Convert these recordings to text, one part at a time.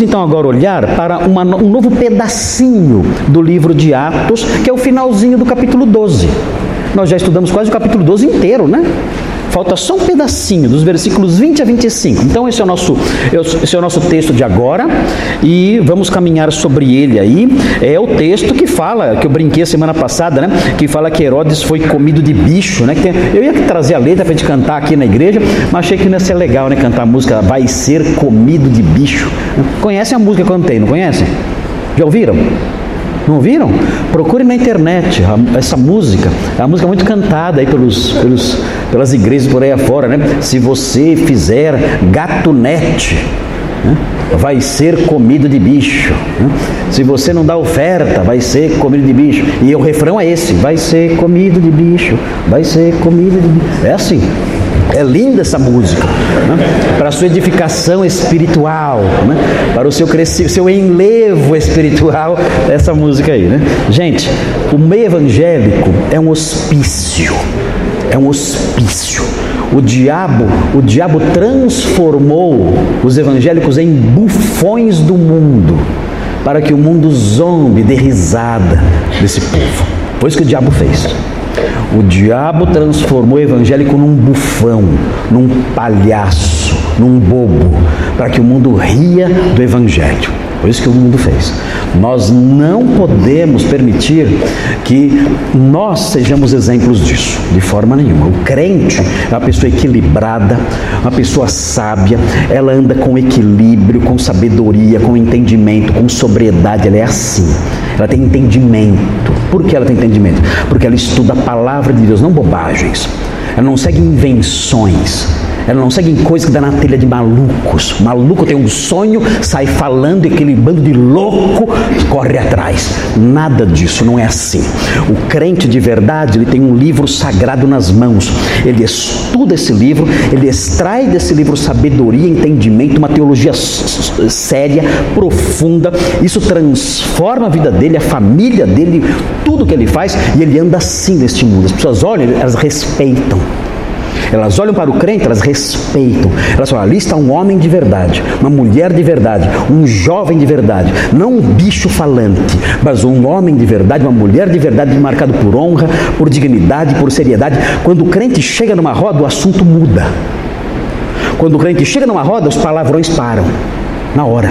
Vamos então agora olhar para uma, um novo pedacinho do livro de Atos, que é o finalzinho do capítulo 12. Nós já estudamos quase o capítulo 12 inteiro, né? Falta só um pedacinho dos versículos 20 a 25. Então esse é o nosso, esse é o nosso texto de agora e vamos caminhar sobre ele aí. É o texto que fala, que eu brinquei semana passada, né? Que fala que Herodes foi comido de bicho, né? eu ia trazer a letra para gente cantar aqui na igreja, mas achei que não ia ser legal, né? Cantar a música Vai ser comido de bicho. Conhecem a música que eu cantei, não conhecem? Já ouviram? Não viram? Procure na internet essa música. É uma música muito cantada aí pelos, pelos, pelas igrejas por aí afora, né? Se você fizer gatunete, né? vai ser comido de bicho. Né? Se você não dá oferta, vai ser comido de bicho. E o refrão é esse: vai ser comido de bicho, vai ser comido de bicho. É assim. É linda essa música, né? para a sua edificação espiritual, né? para o seu seu enlevo espiritual, essa música aí. Né? Gente, o meio evangélico é um hospício, é um hospício. O diabo, o diabo transformou os evangélicos em bufões do mundo, para que o mundo zombe, dê risada desse povo. Foi isso que o diabo fez. O diabo transformou o evangélico num bufão, num palhaço, num bobo, para que o mundo ria do evangelho. Foi isso que o mundo fez. Nós não podemos permitir que nós sejamos exemplos disso, de forma nenhuma. O crente é uma pessoa equilibrada, uma pessoa sábia, ela anda com equilíbrio, com sabedoria, com entendimento, com sobriedade, ela é assim. Ela tem entendimento. Por que ela tem entendimento? Porque ela estuda a palavra de Deus, não bobagens. Ela não segue invenções. Ela não segue coisas que dá na telha de malucos. Maluco tem um sonho, sai falando e aquele bando de louco corre atrás. Nada disso, não é assim. O crente de verdade, ele tem um livro sagrado nas mãos. Ele estuda esse livro, ele extrai desse livro sabedoria, entendimento, uma teologia séria, profunda. Isso transforma a vida dele, a família dele, tudo que ele faz e ele anda assim neste mundo. As pessoas olham, elas respeitam. Elas olham para o crente, elas respeitam. Elas falam: ali está um homem de verdade, uma mulher de verdade, um jovem de verdade, não um bicho falante, mas um homem de verdade, uma mulher de verdade, marcado por honra, por dignidade, por seriedade. Quando o crente chega numa roda, o assunto muda. Quando o crente chega numa roda, os palavrões param na hora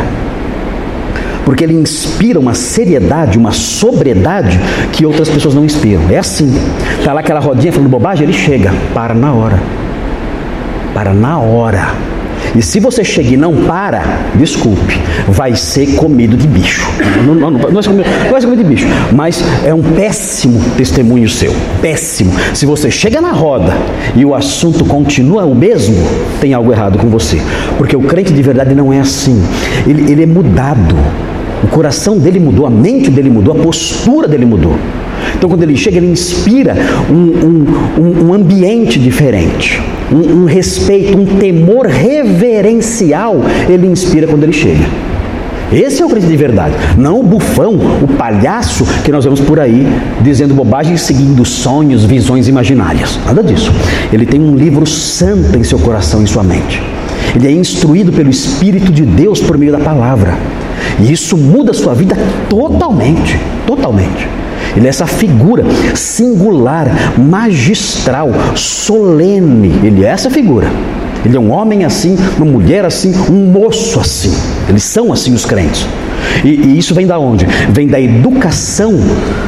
porque ele inspira uma seriedade, uma sobriedade que outras pessoas não inspiram. É assim. Está lá aquela rodinha falando bobagem, ele chega, para na hora. Para na hora. E se você chega e não para, desculpe, vai ser comido de bicho. Não, não, não, não, é comido, não é comido de bicho, mas é um péssimo testemunho seu. Péssimo. Se você chega na roda e o assunto continua o mesmo, tem algo errado com você. Porque o crente de verdade não é assim. Ele, ele é mudado. O coração dele mudou, a mente dele mudou, a postura dele mudou. Então, quando ele chega, ele inspira um, um, um ambiente diferente, um, um respeito, um temor reverencial. Ele inspira quando ele chega. Esse é o crente de verdade, não o bufão, o palhaço que nós vemos por aí dizendo bobagem seguindo sonhos, visões imaginárias. Nada disso. Ele tem um livro santo em seu coração, em sua mente. Ele é instruído pelo Espírito de Deus por meio da palavra. E isso muda a sua vida totalmente, totalmente. Ele é essa figura singular, magistral, solene. Ele é essa figura. Ele é um homem assim, uma mulher assim, um moço assim. Eles são assim os crentes. E, e isso vem da onde? Vem da educação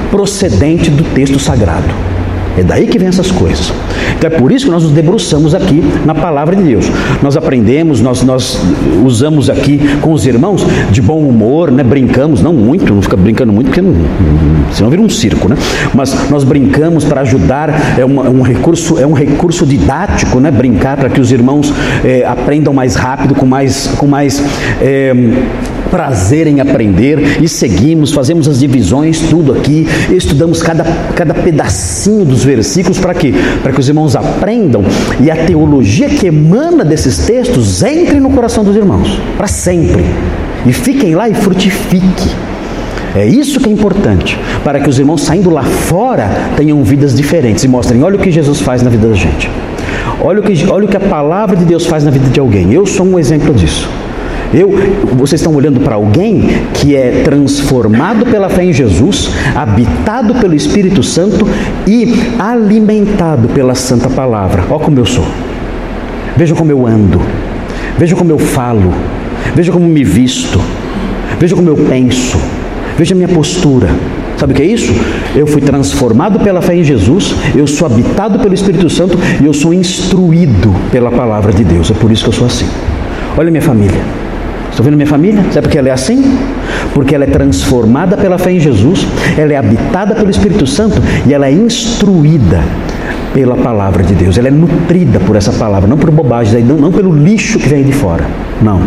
procedente do texto sagrado. É daí que vem essas coisas. Então é por isso que nós nos debruçamos aqui na palavra de Deus. Nós aprendemos, nós, nós usamos aqui com os irmãos de bom humor, né? brincamos, não muito, não fica brincando muito, porque não, senão vira um circo, né? Mas nós brincamos para ajudar, é uma, um recurso, é um recurso didático, né? Brincar para que os irmãos é, aprendam mais rápido, com mais, com mais é, prazer em aprender e seguimos, fazemos as divisões, tudo aqui, estudamos cada, cada pedacinho dos versículos para quê? Para que os irmãos aprendam e a teologia que emana desses textos entre no coração dos irmãos, para sempre. E fiquem lá e frutifique. É isso que é importante, para que os irmãos saindo lá fora tenham vidas diferentes e mostrem: olha o que Jesus faz na vida da gente. Olha o que, olha o que a palavra de Deus faz na vida de alguém. Eu sou um exemplo disso. Eu, vocês estão olhando para alguém que é transformado pela fé em Jesus, habitado pelo Espírito Santo e alimentado pela Santa Palavra. Olha como eu sou. Veja como eu ando. Veja como eu falo. Veja como me visto. Veja como eu penso. Veja minha postura. Sabe o que é isso? Eu fui transformado pela fé em Jesus, eu sou habitado pelo Espírito Santo e eu sou instruído pela palavra de Deus. É por isso que eu sou assim. Olha minha família. Estou vendo minha família? Sabe por que ela é assim? Porque ela é transformada pela fé em Jesus, ela é habitada pelo Espírito Santo e ela é instruída pela palavra de Deus. Ela é nutrida por essa palavra, não por bobagens, não, não pelo lixo que vem de fora. Não.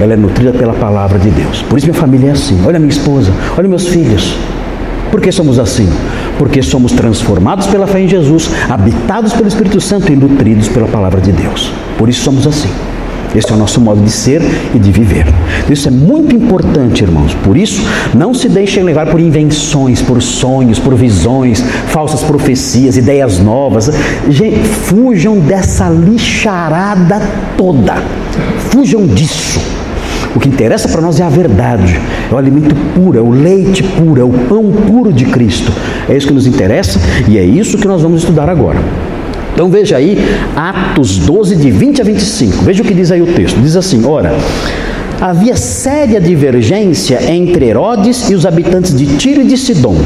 Ela é nutrida pela palavra de Deus. Por isso minha família é assim. Olha minha esposa, olha meus filhos. Por que somos assim? Porque somos transformados pela fé em Jesus, habitados pelo Espírito Santo e nutridos pela palavra de Deus. Por isso somos assim. Esse é o nosso modo de ser e de viver. Isso é muito importante, irmãos. Por isso, não se deixem levar por invenções, por sonhos, por visões, falsas profecias, ideias novas. Gente, fujam dessa lixarada toda. Fujam disso. O que interessa para nós é a verdade, é o alimento puro, é o leite puro, é o pão puro de Cristo. É isso que nos interessa e é isso que nós vamos estudar agora. Então veja aí Atos 12, de 20 a 25. Veja o que diz aí o texto. Diz assim: Ora, havia séria divergência entre Herodes e os habitantes de Tiro e de Sidom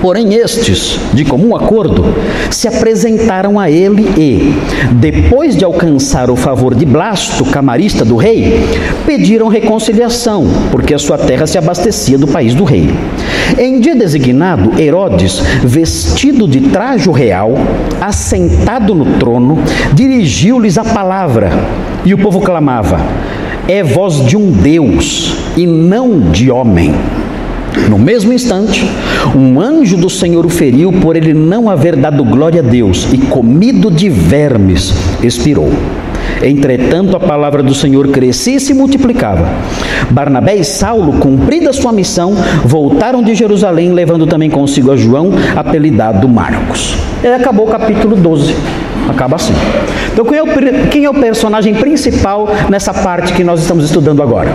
Porém, estes, de comum acordo, se apresentaram a ele e, depois de alcançar o favor de Blasto, camarista do rei, pediram reconciliação, porque a sua terra se abastecia do país do rei. Em dia designado, Herodes, vestido de trajo real, assentado no trono, dirigiu-lhes a palavra, e o povo clamava: É voz de um Deus e não de homem. No mesmo instante, um anjo do Senhor o feriu por ele não haver dado glória a Deus e comido de vermes, expirou. Entretanto, a palavra do Senhor crescia e se multiplicava. Barnabé e Saulo, cumprida sua missão, voltaram de Jerusalém, levando também consigo a João, apelidado Marcos. E acabou o capítulo 12. Acaba assim. Então, quem é, o, quem é o personagem principal nessa parte que nós estamos estudando agora?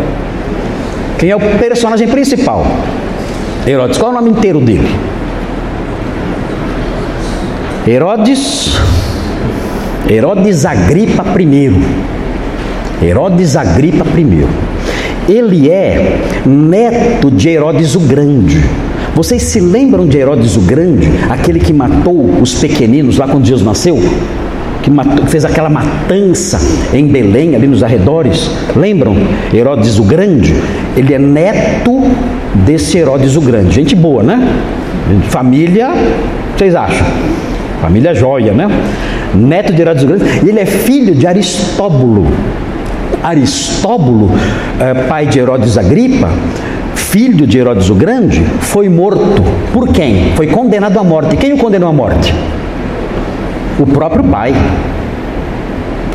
Quem é o personagem principal? Herodes, qual é o nome inteiro dele? Herodes, Herodes Agripa I. Herodes Agripa I. Ele é neto de Herodes o Grande. Vocês se lembram de Herodes o Grande, aquele que matou os pequeninos lá quando Jesus nasceu? Que, matou, que fez aquela matança em Belém, ali nos arredores. Lembram? Herodes o Grande. Ele é neto desse Herodes o Grande. Gente boa, né? Família, vocês acham? Família joia, né? Neto de Herodes o Grande. E ele é filho de Aristóbulo. Aristóbulo, é, pai de Herodes Agripa, filho de Herodes o Grande, foi morto. Por quem? Foi condenado à morte. Quem o condenou à morte? O próprio pai.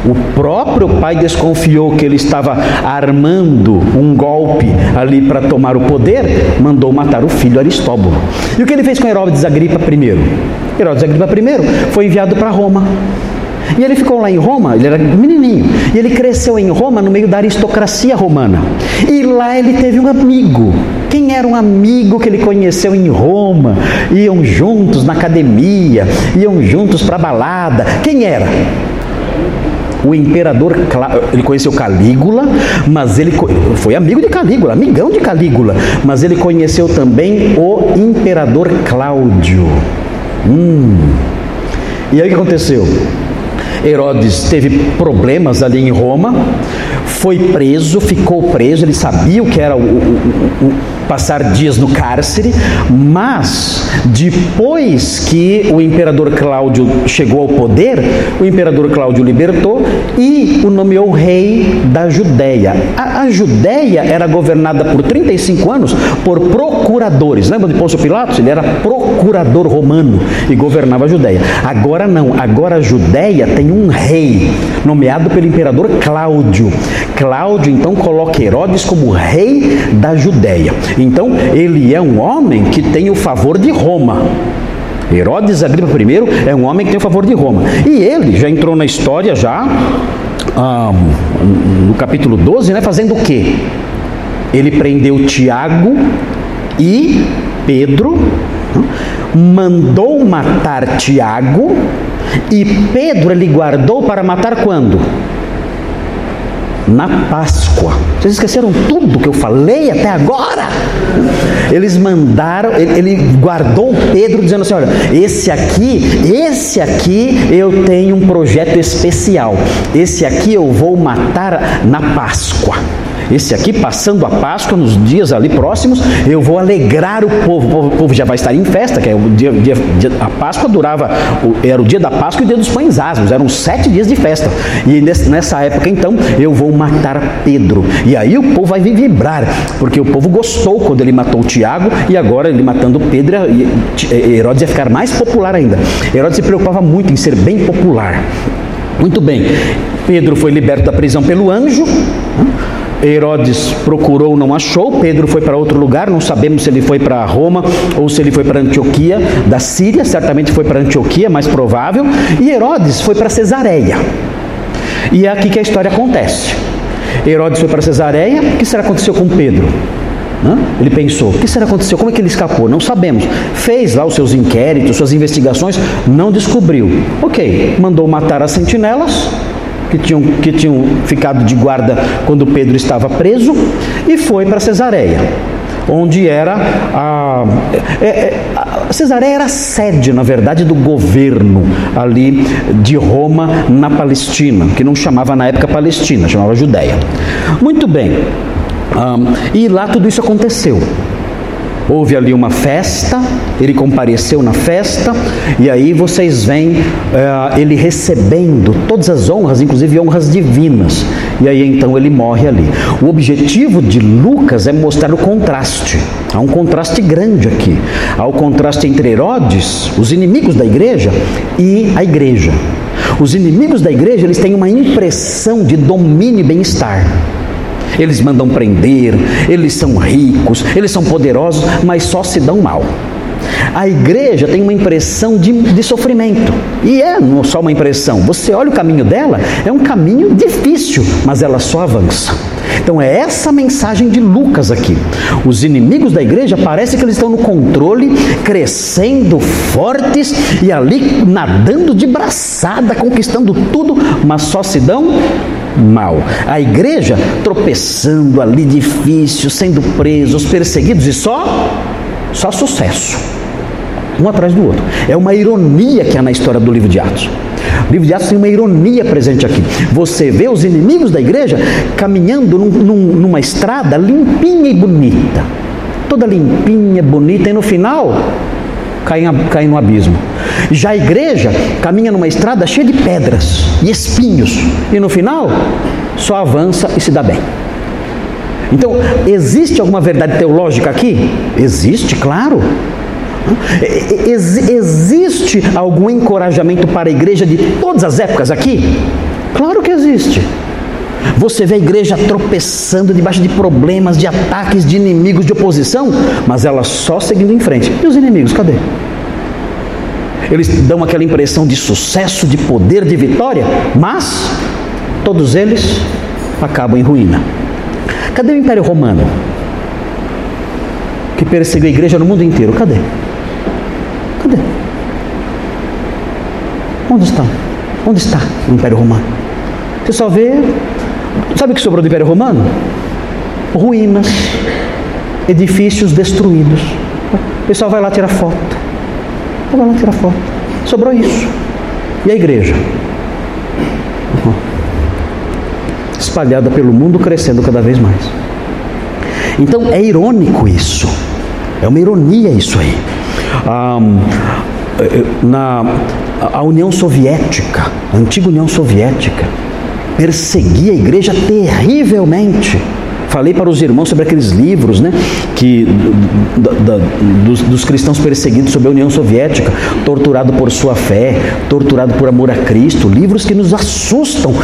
O próprio pai desconfiou que ele estava armando um golpe ali para tomar o poder, mandou matar o filho Aristóbulo. E o que ele fez com Herodes Agripa I? Herodes Agripa I foi enviado para Roma. E ele ficou lá em Roma, ele era menininho, e ele cresceu em Roma no meio da aristocracia romana. E lá ele teve um amigo. Quem era um amigo que ele conheceu em Roma? Iam juntos na academia, iam juntos para balada. Quem era? o imperador, ele conheceu Calígula, mas ele foi amigo de Calígula, amigão de Calígula, mas ele conheceu também o imperador Cláudio. Hum. E aí o que aconteceu? Herodes teve problemas ali em Roma, foi preso, ficou preso, ele sabia o que era o, o, o passar dias no cárcere, mas depois que o imperador Cláudio chegou ao poder, o imperador Cláudio libertou e o nomeou rei da Judéia. A, a Judéia era governada por 35 anos por procuradores. Lembra de Pôncio Pilatos? Ele era procurador romano e governava a Judéia. Agora não, agora a Judéia tem um rei nomeado pelo imperador Cláudio. Cláudio então coloca Herodes como rei da Judéia. Então, ele é um homem que tem o favor de Roma. Herodes Agripa I é um homem que tem o favor de Roma. E ele já entrou na história já ah, no capítulo 12, né, fazendo o quê? Ele prendeu Tiago e Pedro, mandou matar Tiago, e Pedro ele guardou para matar quando? Na Páscoa. Vocês esqueceram tudo que eu falei até agora? Eles mandaram, ele, guardou Pedro dizendo assim: olha, esse aqui, esse aqui eu tenho um projeto especial. Esse aqui eu vou matar na Páscoa. Esse aqui, passando a Páscoa, nos dias ali próximos, eu vou alegrar o povo. O povo já vai estar em festa, que é o dia, dia, dia a Páscoa durava, era o dia da Páscoa e o dia dos pães asmos, eram sete dias de festa. E nessa época, então, eu vou matar Pedro. E aí o povo vai vibrar, porque o povo gostou quando ele matou Tiago, e agora ele matando Pedro, Herodes ia ficar mais popular ainda. Herodes se preocupava muito em ser bem popular. Muito bem, Pedro foi liberto da prisão pelo anjo. Herodes procurou, não achou. Pedro foi para outro lugar, não sabemos se ele foi para Roma ou se ele foi para Antioquia da Síria, certamente foi para Antioquia, mais provável. E Herodes foi para Cesareia. E é aqui que a história acontece. Herodes foi para Cesareia, o que será que aconteceu com Pedro? Ele pensou: o que será que aconteceu? Como é que ele escapou? Não sabemos. Fez lá os seus inquéritos, suas investigações, não descobriu. Ok, mandou matar as sentinelas, que tinham, que tinham ficado de guarda quando Pedro estava preso, e foi para Cesareia, onde era a, é, é, a Cesareia era a sede, na verdade, do governo ali de Roma na Palestina, que não chamava na época Palestina, chamava Judéia. Muito bem, um, e lá tudo isso aconteceu. Houve ali uma festa, ele compareceu na festa, e aí vocês veem uh, ele recebendo todas as honras, inclusive honras divinas. E aí então ele morre ali. O objetivo de Lucas é mostrar o contraste. Há um contraste grande aqui. Há o contraste entre Herodes, os inimigos da igreja, e a igreja. Os inimigos da igreja, eles têm uma impressão de domínio e bem-estar. Eles mandam prender, eles são ricos, eles são poderosos, mas só se dão mal. A igreja tem uma impressão de, de, sofrimento. E é não só uma impressão. Você olha o caminho dela, é um caminho difícil, mas ela só avança. Então é essa mensagem de Lucas aqui. Os inimigos da igreja parece que eles estão no controle, crescendo fortes e ali nadando de braçada, conquistando tudo, mas só se dão mal. A igreja tropeçando ali difícil, sendo presos, perseguidos e só só sucesso. Um atrás do outro. É uma ironia que há na história do livro de Atos. O livro de Atos tem uma ironia presente aqui. Você vê os inimigos da igreja caminhando num, num, numa estrada limpinha e bonita. Toda limpinha, bonita, e no final caem, caem no abismo. Já a igreja caminha numa estrada cheia de pedras e espinhos, e no final só avança e se dá bem. Então, existe alguma verdade teológica aqui? Existe, claro. Ex existe algum encorajamento para a igreja de todas as épocas aqui? Claro que existe. Você vê a igreja tropeçando debaixo de problemas, de ataques, de inimigos, de oposição, mas ela só seguindo em frente. E os inimigos, cadê? Eles dão aquela impressão de sucesso, de poder, de vitória, mas todos eles acabam em ruína. Cadê o Império Romano? Que perseguiu a igreja no mundo inteiro. Cadê? Cadê? Onde está? Onde está o Império Romano? Você só vê. Sabe o que sobrou do Império Romano? Ruínas, edifícios destruídos. O pessoal vai lá tirar foto. Vai lá tirar foto. Sobrou isso. E a igreja? Espalhada pelo mundo, crescendo cada vez mais. Então é irônico isso. É uma ironia isso aí. Um, na a União Soviética, a antiga União Soviética, perseguia a igreja terrivelmente. Falei para os irmãos sobre aqueles livros, né, que da, da, dos, dos, cristãos perseguidos sob a União Soviética, torturado por sua fé, torturado por amor a Cristo, livros que nos assustam,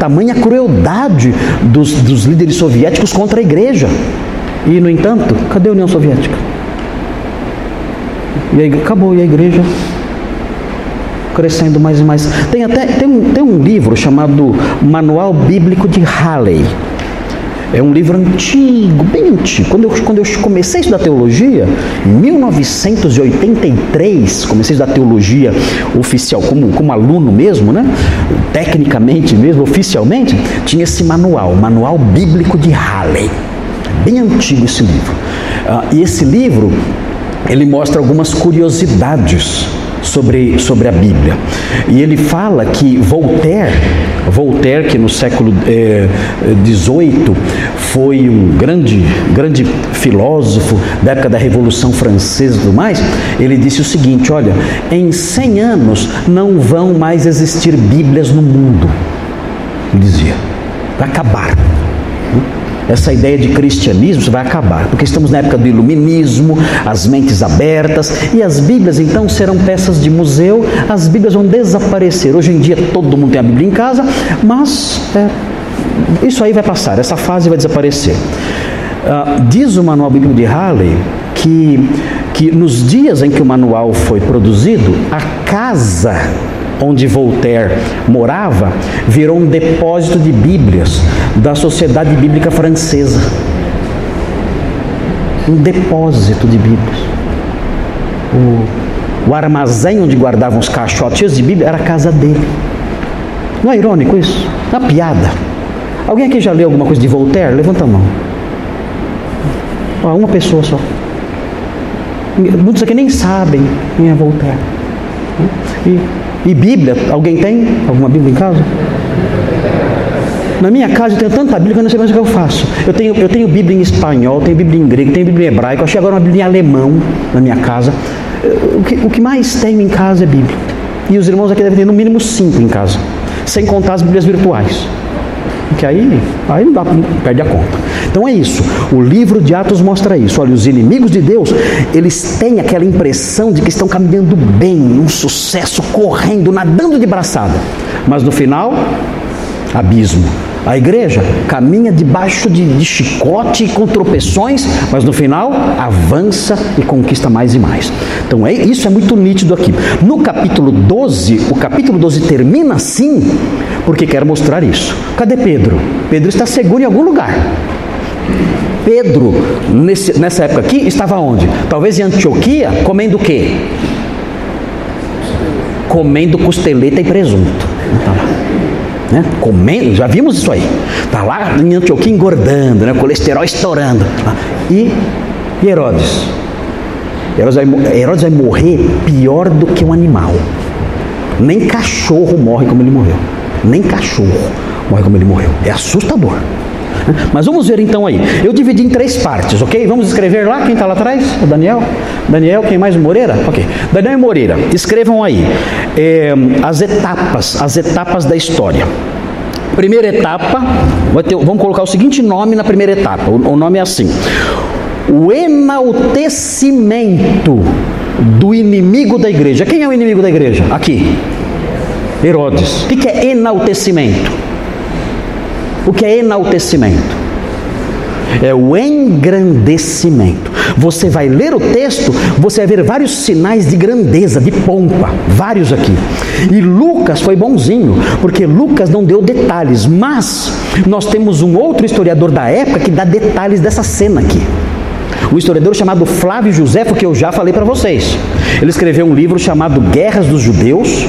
tamanha crueldade dos, dos líderes soviéticos contra a igreja. E no entanto, cadê a União Soviética? E aí acabou, e a igreja crescendo mais e mais. Tem até tem um, tem um livro chamado Manual Bíblico de Halley. É um livro antigo, bem antigo. Quando eu, quando eu comecei a estudar teologia, em 1983, comecei a estudar teologia oficial, como, como aluno mesmo, né? tecnicamente mesmo, oficialmente, tinha esse manual, Manual Bíblico de Halley. Bem antigo esse livro. Ah, e esse livro, ele mostra algumas curiosidades sobre, sobre a Bíblia. E ele fala que Voltaire, Voltaire que no século XVIII eh, foi um grande, grande filósofo da época da Revolução Francesa e tudo mais, ele disse o seguinte: olha, em 100 anos não vão mais existir Bíblias no mundo. Dizia, vai acabar essa ideia de cristianismo vai acabar, porque estamos na época do iluminismo, as mentes abertas, e as Bíblias então serão peças de museu, as Bíblias vão desaparecer. Hoje em dia todo mundo tem a Bíblia em casa, mas é, isso aí vai passar, essa fase vai desaparecer. Uh, diz o Manual Bíblico de Halley que, que nos dias em que o manual foi produzido, a casa onde Voltaire morava, virou um depósito de Bíblias da Sociedade Bíblica Francesa. Um depósito de Bíblias. O, o armazém onde guardavam os caixotes de Bíblia era a casa dele. Não é irônico isso? É uma piada. Alguém aqui já leu alguma coisa de Voltaire? Levanta a mão. uma pessoa só. Muitos aqui nem sabem quem é Voltaire. E e Bíblia, alguém tem alguma Bíblia em casa? Na minha casa eu tenho tanta Bíblia que eu não sei mais o que eu faço. Eu tenho, eu tenho Bíblia em espanhol, tenho Bíblia em grego, tenho Bíblia em hebraico. Achei agora uma Bíblia em alemão na minha casa. O que, o que mais tenho em casa é Bíblia. E os irmãos aqui devem ter no mínimo cinco em casa, sem contar as Bíblias virtuais. Que aí, aí não dá, perde a conta. Então é isso. O livro de Atos mostra isso. Olha, os inimigos de Deus, eles têm aquela impressão de que estão caminhando bem, um sucesso, correndo, nadando de braçada. Mas no final, abismo. A igreja caminha debaixo de, de, chicote e com tropeções, mas no final avança e conquista mais e mais. Então é, isso é muito nítido aqui. No capítulo 12, o capítulo 12 termina assim, porque quer mostrar isso. Cadê Pedro? Pedro está seguro em algum lugar. Pedro, nesse, nessa época aqui, estava onde? Talvez em Antioquia, comendo o quê? Comendo costeleta e presunto. Estava né? Comendo, já vimos isso aí. Está lá em Antioquia engordando, né? colesterol estourando. E, e Herodes? Herodes vai, Herodes vai morrer pior do que um animal. Nem cachorro morre como ele morreu. Nem cachorro morre como ele morreu. É assustador. Mas vamos ver então aí. Eu dividi em três partes, ok? Vamos escrever lá, quem está lá atrás? O Daniel? Daniel, quem mais? Moreira? Ok. Daniel e Moreira, escrevam aí é, as etapas, as etapas da história. Primeira etapa, ter, vamos colocar o seguinte nome na primeira etapa. O, o nome é assim: o enaltecimento do inimigo da igreja. Quem é o inimigo da igreja? Aqui. Herodes. O que é enaltecimento? O que é enaltecimento? É o engrandecimento. Você vai ler o texto, você vai ver vários sinais de grandeza, de pompa, vários aqui. E Lucas foi bonzinho, porque Lucas não deu detalhes, mas nós temos um outro historiador da época que dá detalhes dessa cena aqui. Um historiador chamado Flávio José, que eu já falei para vocês. Ele escreveu um livro chamado Guerras dos Judeus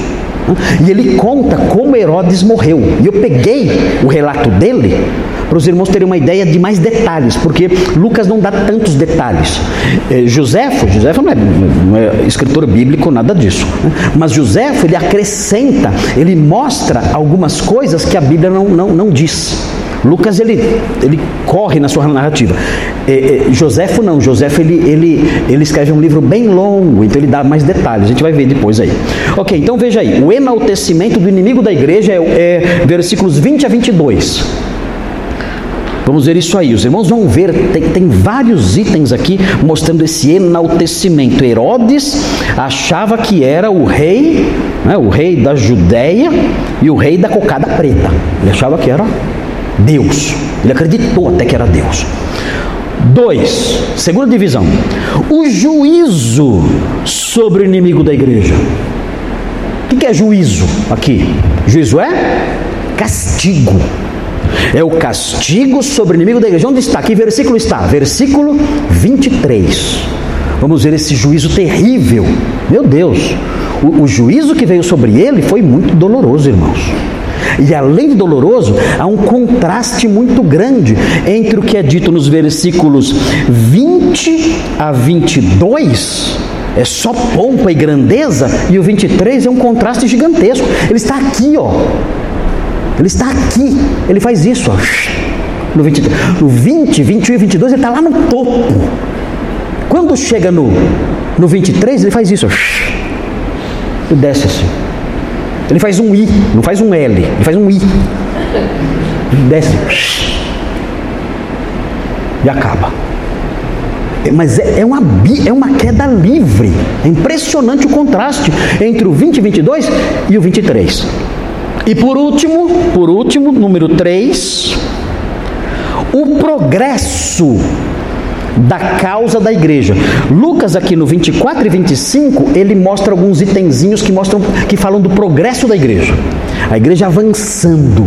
e ele conta como Herodes morreu. E eu peguei o relato dele para os irmãos terem uma ideia de mais detalhes, porque Lucas não dá tantos detalhes. É, Joséfo, Joséfo não é, não é escritor bíblico, nada disso. Né? Mas Joséfo, ele acrescenta, ele mostra algumas coisas que a Bíblia não, não, não diz. Lucas ele, ele corre na sua narrativa. É, é, Joséfo não, Joséfo ele, ele, ele escreve um livro bem longo, então ele dá mais detalhes, a gente vai ver depois aí. Ok, então veja aí, o enaltecimento do inimigo da igreja é, é versículos 20 a 22. Vamos ver isso aí. Os irmãos vão ver, tem, tem, vários itens aqui mostrando esse enaltecimento. Herodes achava que era o rei, né, o rei da Judéia e o rei da cocada preta. Ele achava que era Deus. Ele acreditou até que era Deus. Dois, segunda divisão, o juízo sobre o inimigo da igreja. O que é juízo aqui? Juízo é castigo. É o castigo sobre o inimigo da igreja. Onde está? Que versículo está? Versículo 23. Vamos ver esse juízo terrível. Meu Deus, o, o juízo que veio sobre ele foi muito doloroso, irmãos. E além de doloroso, há um contraste muito grande entre o que é dito nos versículos 20 a 22, é só pompa e grandeza, e o 23 é um contraste gigantesco. Ele está aqui, ó. Ele está aqui. Ele faz isso, ó. No 20, no 20 21 e 22, ele está lá no topo. Quando chega no, no 23, ele faz isso, ó. E desce assim. Ele faz um I, não faz um L, ele faz um I. Desce. E acaba. É, mas é, é, uma, é uma queda livre. É impressionante o contraste entre o 20 e 22 e o 23. E por último, por último, número 3, o progresso da causa da igreja. Lucas aqui no 24 e 25, ele mostra alguns itenzinhos que mostram que falam do progresso da igreja. A igreja avançando.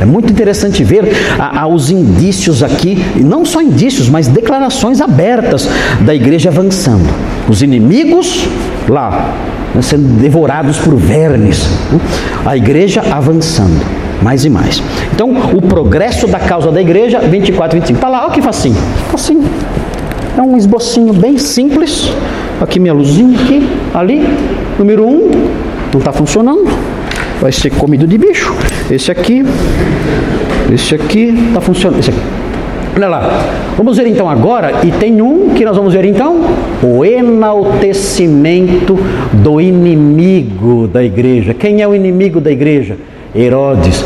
É muito interessante ver a, a, os indícios aqui, e não só indícios, mas declarações abertas da igreja avançando. Os inimigos lá, né, sendo devorados por vermes. Né? A igreja avançando mais e mais. Então, o progresso da causa da igreja, 24 e 25. Está lá, olha que facinho. Facinho. É um esbocinho bem simples. Aqui minha luzinha, aqui, ali. Número 1, um, não está funcionando. Vai ser comido de bicho. Esse aqui, esse aqui está funcionando. Esse aqui. Olha lá. Vamos ver então agora, e tem um que nós vamos ver então: o enaltecimento do inimigo da igreja. Quem é o inimigo da igreja? Herodes,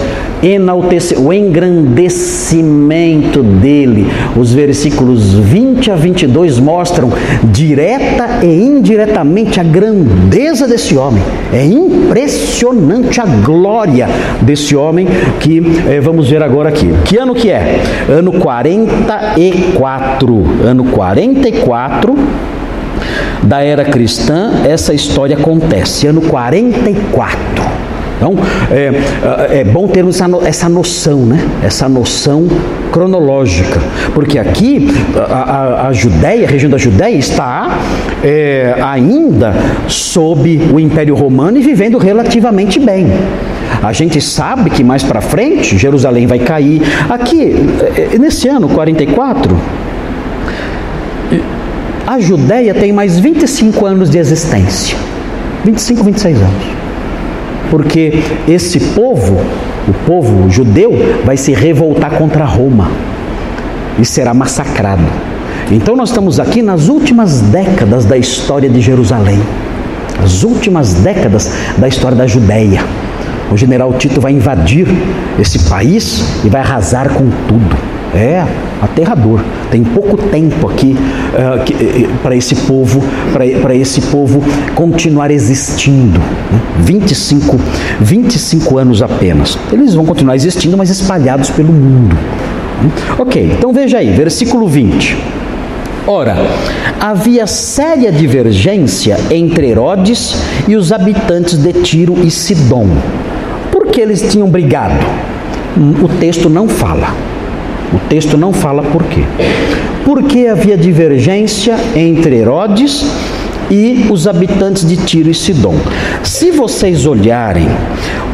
o engrandecimento dele. Os versículos 20 a 22 mostram direta e indiretamente a grandeza desse homem. É impressionante a glória desse homem que eh, vamos ver agora aqui. Que ano que é? Ano 44. Ano 44 da era cristã, essa história acontece. Ano 44. Então, é, é bom termos essa, essa noção, né? Essa noção cronológica. Porque aqui, a, a, a Judéia, a região da Judéia, está é, ainda sob o Império Romano e vivendo relativamente bem. A gente sabe que mais para frente Jerusalém vai cair. Aqui, é, nesse ano 44, a Judéia tem mais 25 anos de existência. 25, 26 anos porque esse povo, o povo judeu, vai se revoltar contra Roma e será massacrado. Então nós estamos aqui nas últimas décadas da história de Jerusalém, as últimas décadas da história da Judéia. O general Tito vai invadir esse país e vai arrasar com tudo. É aterrador. Tem pouco tempo aqui uh, para esse povo, para esse povo continuar existindo. Né? 25, 25 anos apenas. Eles vão continuar existindo, mas espalhados pelo mundo. Ok, então veja aí, versículo 20. Ora, havia séria divergência entre Herodes e os habitantes de Tiro e Sidom. Por que eles tinham brigado? O texto não fala. O texto não fala por quê. Porque havia divergência entre Herodes e os habitantes de Tiro e Sidom. Se vocês olharem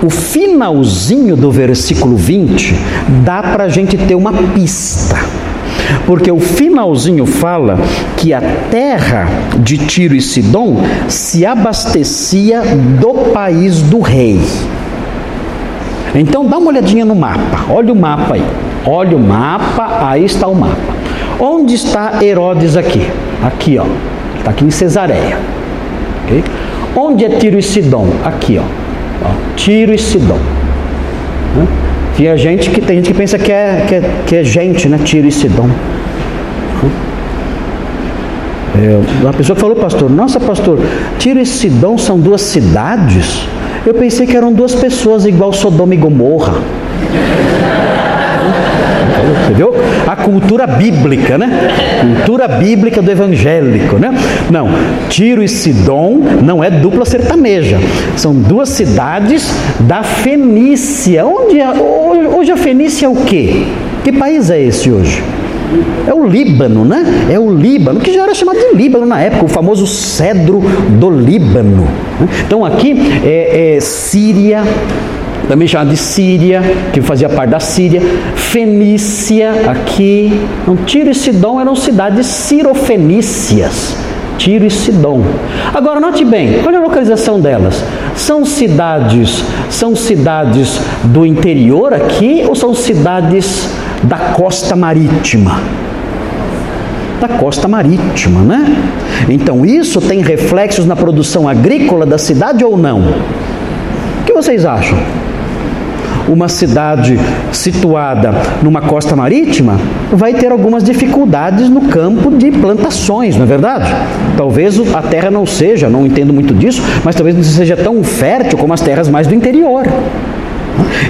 o finalzinho do versículo 20, dá para a gente ter uma pista. Porque o finalzinho fala que a terra de Tiro e Sidom se abastecia do país do rei. Então dá uma olhadinha no mapa, olha o mapa aí. Olha o mapa, aí está o mapa. Onde está Herodes aqui? Aqui, ó. Está aqui em Cesareia. Okay? Onde é Tiro e Sidom? Aqui, ó. ó Tiro e Sidom. Tinha gente que tem gente que pensa que é, que é, que é gente, né? Tiro e Sidom. É, uma pessoa falou, pastor, nossa pastor, Tiro e Sidom são duas cidades? Eu pensei que eram duas pessoas igual Sodoma e Gomorra. Viu? A cultura bíblica, né? Cultura bíblica do evangélico, né? Não, Tiro e Sidom não é dupla sertaneja. São duas cidades da Fenícia. Onde é, hoje a Fenícia é o quê? Que país é esse hoje? É o Líbano, né? É o Líbano, que já era chamado de Líbano na época, o famoso cedro do Líbano. Então aqui é, é Síria, também chamada de Síria, que fazia parte da Síria, Fenícia, aqui. Então, Tiro e Sidom eram cidades cirofenícias. Tiro e Sidom. Agora note bem, olha a localização delas. São cidades, são cidades do interior aqui ou são cidades da costa marítima? Da costa marítima, né? Então isso tem reflexos na produção agrícola da cidade ou não? O que vocês acham? uma cidade situada numa costa marítima vai ter algumas dificuldades no campo de plantações, não é verdade? Talvez a terra não seja, não entendo muito disso, mas talvez não seja tão fértil como as terras mais do interior.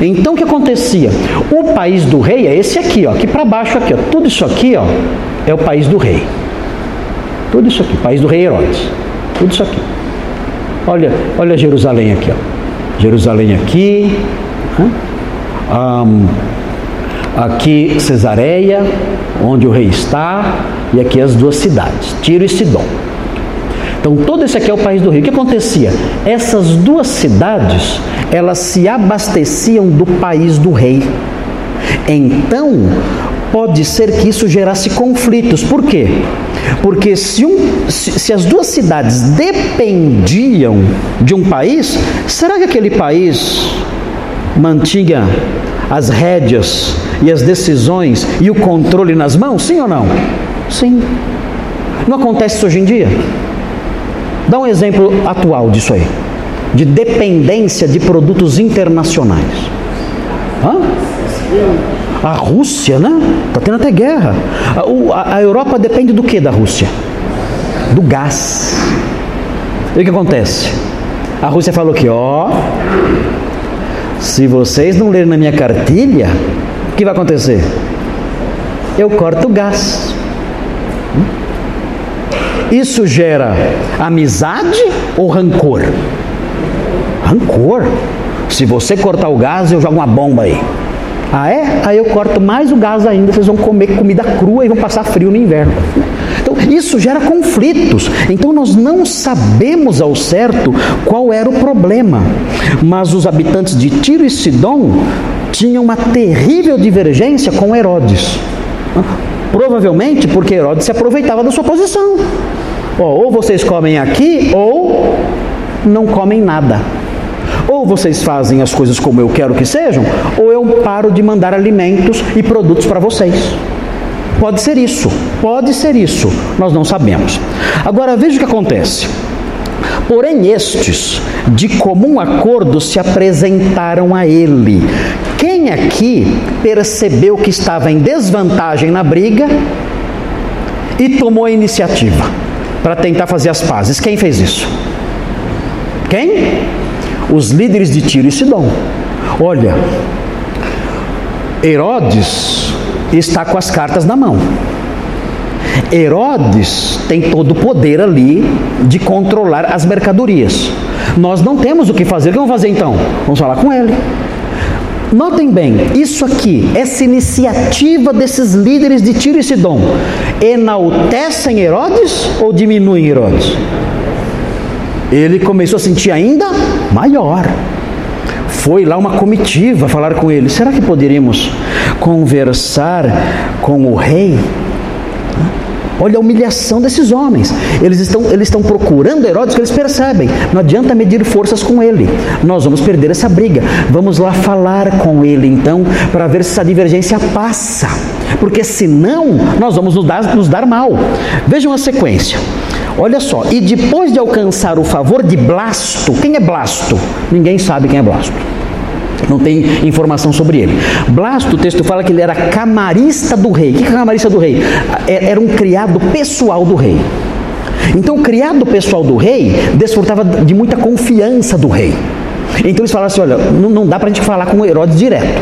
Então o que acontecia? O país do rei é esse aqui, ó, aqui para baixo aqui, ó. Tudo isso aqui, ó, é o país do rei. Tudo isso aqui, país do rei Herodes. Tudo isso aqui. Olha, olha Jerusalém aqui, ó. Jerusalém aqui. Um, aqui Cesareia, onde o rei está, e aqui as duas cidades, Tiro e Sidom. Então todo esse aqui é o país do rei. O que acontecia? Essas duas cidades, elas se abasteciam do país do rei. Então, pode ser que isso gerasse conflitos. Por quê? Porque se, um, se, se, as duas cidades dependiam de um país, será que aquele país mantinha as rédeas e as decisões e o controle nas mãos? Sim ou não? Sim. Não acontece isso hoje em dia? Dá um exemplo atual disso aí, de dependência de produtos internacionais. Hã? A Rússia, né? Está tendo até guerra. A, a, Europa depende do que da Rússia? Do gás. E o que acontece? A Rússia falou que, ó, se vocês não lerem na minha cartilha, o que vai acontecer? Eu corto o gás. Isso gera amizade ou rancor? Rancor. Se você cortar o gás, eu jogo uma bomba aí. Ah é? Aí eu corto mais o gás ainda, vocês vão comer comida crua e vão passar frio no inverno. Então, isso gera conflitos. Então, nós não sabemos ao certo qual era o problema. Mas os habitantes de Tiro e Sidom tinham uma terrível divergência com Herodes. Provavelmente porque Herodes se aproveitava da sua posição. ou vocês comem aqui, ou não comem nada. Ou vocês fazem as coisas como eu quero que sejam, ou eu paro de mandar alimentos e produtos para vocês. Pode ser isso, pode ser isso, nós não sabemos. Agora veja o que acontece. Porém, estes, de comum acordo, se apresentaram a ele. Quem aqui percebeu que estava em desvantagem na briga e tomou a iniciativa para tentar fazer as pazes? Quem fez isso? Quem? Os líderes de Tiro e Sidom. Olha, Herodes está com as cartas na mão. Herodes tem todo o poder ali de controlar as mercadorias. Nós não temos o que fazer. O que vamos fazer então? Vamos falar com ele. Notem bem, isso aqui, essa iniciativa desses líderes de Tiro e Sidom, enaltecem Herodes ou diminuem Herodes? Ele começou a sentir ainda maior. Foi lá uma comitiva falar com ele: será que poderíamos conversar com o rei? Olha a humilhação desses homens. Eles estão, eles estão procurando Herodes que eles percebem. Não adianta medir forças com ele. Nós vamos perder essa briga. Vamos lá falar com ele então, para ver se essa divergência passa. Porque senão nós vamos nos dar, nos dar mal. Vejam a sequência. Olha só, e depois de alcançar o favor de Blasto, quem é Blasto? Ninguém sabe quem é Blasto. Não tem informação sobre ele. Blasto, o texto fala que ele era camarista do rei. O que é camarista do rei? É, era um criado pessoal do rei. Então, o criado pessoal do rei desfrutava de muita confiança do rei. Então eles falaram assim: olha, não, não dá para a gente falar com Herodes direto.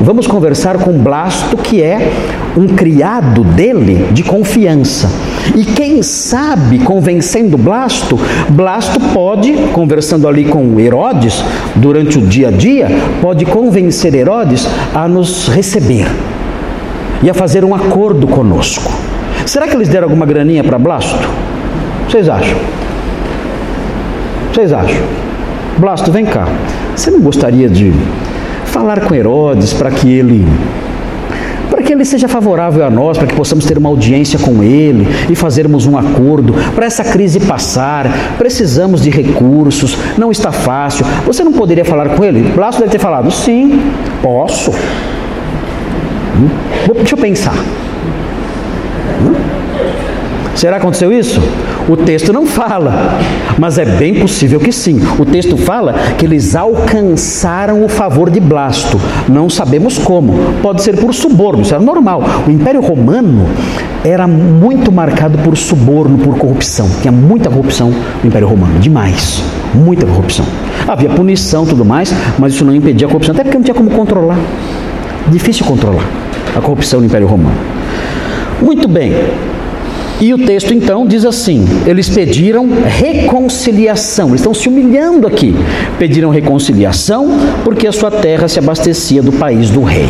vamos conversar com Blasto, que é um criado dele de confiança. E quem sabe, convencendo Blasto, Blasto pode, conversando ali com Herodes, durante o dia a dia, pode convencer Herodes a nos receber e a fazer um acordo conosco. Será que eles deram alguma graninha para Blasto? Vocês acham? Vocês acham? Blasto, vem cá. Você não gostaria de falar com Herodes para que ele ele seja favorável a nós, para que possamos ter uma audiência com ele e fazermos um acordo. Para essa crise passar, precisamos de recursos, não está fácil. Você não poderia falar com ele? Blasto deve ter falado: sim, posso. Hum? Deixa eu pensar. Hum? Será que aconteceu isso? O texto não fala, mas é bem possível que sim. O texto fala que eles alcançaram o favor de Blasto. Não sabemos como. Pode ser por suborno, isso era normal. O Império Romano era muito marcado por suborno, por corrupção. Tinha muita corrupção no Império Romano, demais. Muita corrupção. Havia punição tudo mais, mas isso não impedia a corrupção, até porque não tinha como controlar. Difícil controlar a corrupção no Império Romano. Muito bem. E o texto então diz assim: eles pediram reconciliação, eles estão se humilhando aqui. Pediram reconciliação porque a sua terra se abastecia do país do rei.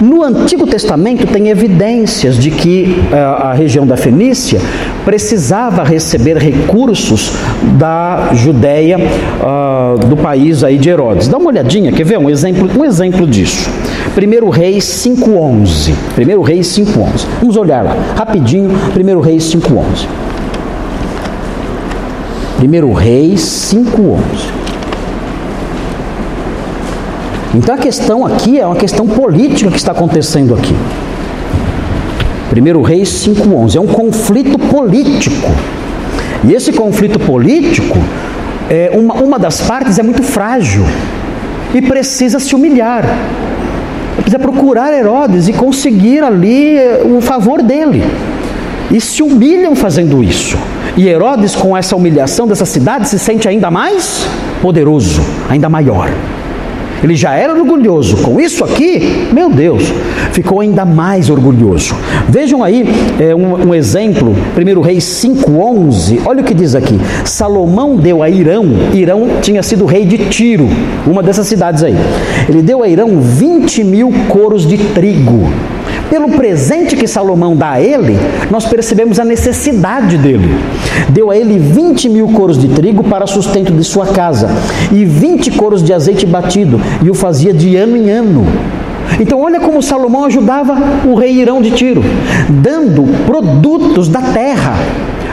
No Antigo Testamento tem evidências de que uh, a região da Fenícia precisava receber recursos da Judéia, uh, do país aí de Herodes. Dá uma olhadinha, quer ver um exemplo, um exemplo disso? 1 Reis 5.11. 1 Reis 5.11. Vamos olhar lá, rapidinho, 1 Reis 5.11. 1 Reis 5.11. Então a questão aqui é uma questão política que está acontecendo aqui. 1 Reis 5,11 é um conflito político. E esse conflito político, é, uma, uma das partes é muito frágil e precisa se humilhar. Precisa procurar Herodes e conseguir ali é, o favor dele. E se humilham fazendo isso. E Herodes, com essa humilhação dessa cidade, se sente ainda mais poderoso, ainda maior. Ele já era orgulhoso. Com isso aqui, meu Deus, ficou ainda mais orgulhoso. Vejam aí é, um, um, exemplo, 1 Reis 5,11. Olha o que diz aqui. Salomão deu a Irão, Irão tinha sido rei de Tiro, uma dessas cidades aí. Ele deu a Irão 20 mil coros de trigo pelo presente que Salomão dá a ele, nós percebemos a necessidade dele. Deu a ele 20 mil coros de trigo para sustento de sua casa e 20 coros de azeite batido, e o fazia de ano em ano. Então, olha como Salomão ajudava o rei Irão de Tiro, dando produtos da terra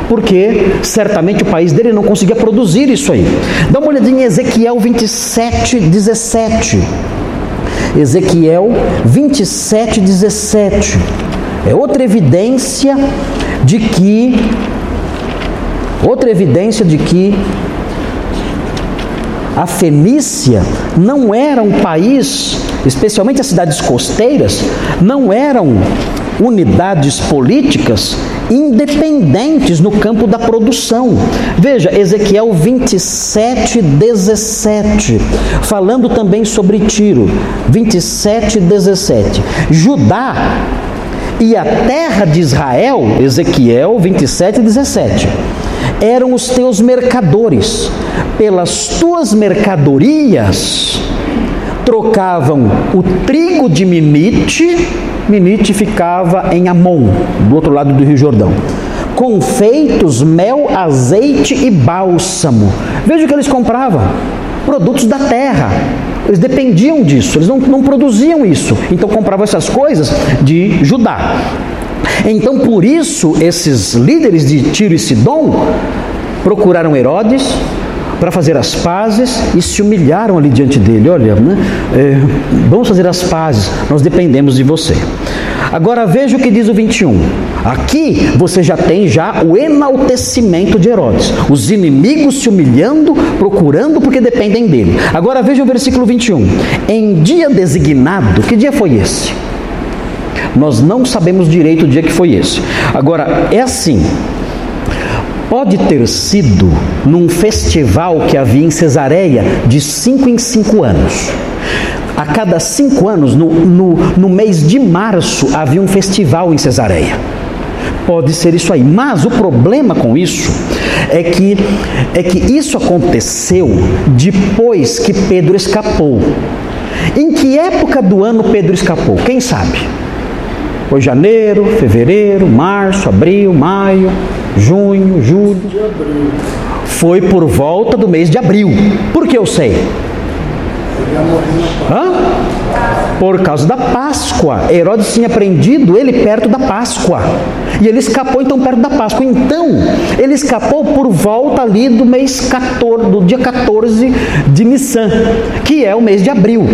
porque certamente o país dele não conseguia produzir isso aí. Dá uma olhadinha em Ezequiel 27, 17. Ezequiel 27, 17. É outra evidência de que outra evidência de que a Fenícia não era um país, especialmente as cidades costeiras, não eram unidades políticas independentes no campo da produção. Veja, Ezequiel 27, 17, falando também sobre Tiro, 27, 17. Judá e a terra de Israel, Ezequiel 27, 17 eram os teus mercadores, pelas tuas mercadorias trocavam o trigo de Minite Minite ficava em Amon, do outro lado do Rio Jordão. Confeitos, mel, azeite e bálsamo. Veja o que eles compravam: produtos da terra. Eles dependiam disso, eles não, não produziam isso. Então compravam essas coisas de Judá. Então, por isso, esses líderes de Tiro e Sidom procuraram Herodes, para fazer as pazes e se humilharam ali diante dele. Olha, né? é, vamos fazer as pazes, nós dependemos de você. Agora veja o que diz o 21. Aqui você já tem já o enaltecimento de Herodes. Os inimigos se humilhando, procurando porque dependem dele. Agora veja o versículo 21. Em dia designado, que dia foi esse? Nós não sabemos direito o dia que foi esse. Agora, é assim: Pode ter sido num festival que havia em Cesareia de cinco em cinco anos. A cada cinco anos, no, no, no mês de março, havia um festival em Cesareia. Pode ser isso aí, mas o problema com isso é que, é que isso aconteceu depois que Pedro escapou. Em que época do ano Pedro escapou? Quem sabe? Foi janeiro, fevereiro, março, abril, maio, junho, julho. Foi por volta do mês de abril. Por que eu sei? Hã? Por causa da Páscoa. Herodes tinha prendido ele perto da Páscoa. E ele escapou então perto da Páscoa. Então, ele escapou por volta ali do mês 14, do dia 14 de Nissan, que é o mês de abril.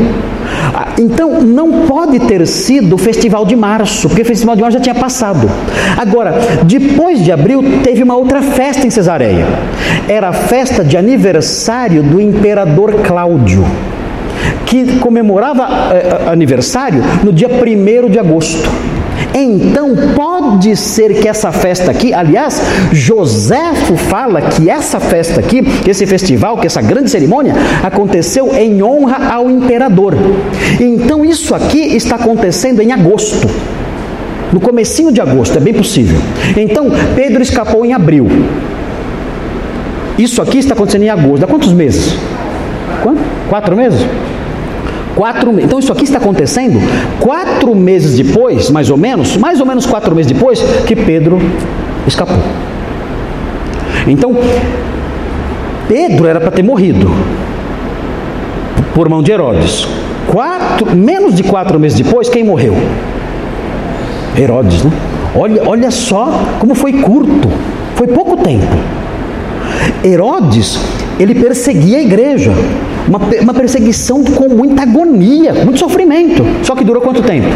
Ah, então, não pode ter sido o festival de março, porque o festival de março já tinha passado. Agora, depois de abril, teve uma outra festa em Cesareia. Era a festa de aniversário do imperador Cláudio que comemorava eh, aniversário no dia 1 de agosto. Então pode ser que essa festa aqui, aliás, Joséfo fala que essa festa aqui, que esse festival, que essa grande cerimônia aconteceu em honra ao imperador. Então isso aqui está acontecendo em agosto. No comecinho de agosto, é bem possível. Então Pedro escapou em abril. Isso aqui está acontecendo em agosto. Há quantos meses? Quatro meses? Quatro, então isso aqui está acontecendo quatro meses depois, mais ou menos, mais ou menos quatro meses depois que Pedro escapou. Então, Pedro era para ter morrido por mão de Herodes. Quatro, menos de quatro meses depois, quem morreu? Herodes, né? Olha, olha só como foi curto, foi pouco tempo. Herodes, ele perseguia a igreja, uma, uma perseguição com muita agonia, muito sofrimento. Só que durou quanto tempo?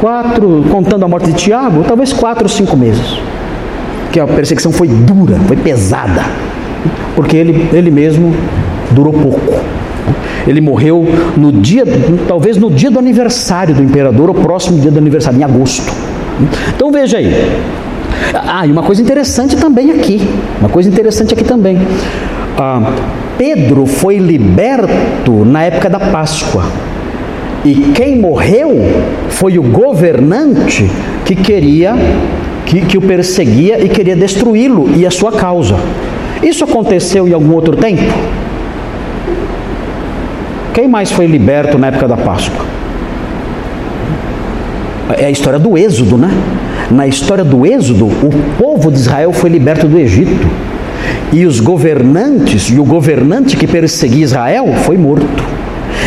Quatro, contando a morte de Tiago, talvez quatro ou cinco meses. Que a perseguição foi dura, foi pesada, porque ele, ele mesmo durou pouco. Ele morreu no dia, talvez no dia do aniversário do imperador, ou próximo dia do aniversário, em agosto. Então veja aí. Ah, e uma coisa interessante também aqui. Uma coisa interessante aqui também. Ah, Pedro foi liberto na época da Páscoa. E quem morreu foi o governante que queria, que, que o perseguia e queria destruí-lo e a sua causa. Isso aconteceu em algum outro tempo? Quem mais foi liberto na época da Páscoa? É a história do Êxodo, né? Na história do Êxodo, o povo de Israel foi liberto do Egito. E os governantes, e o governante que perseguia Israel foi morto.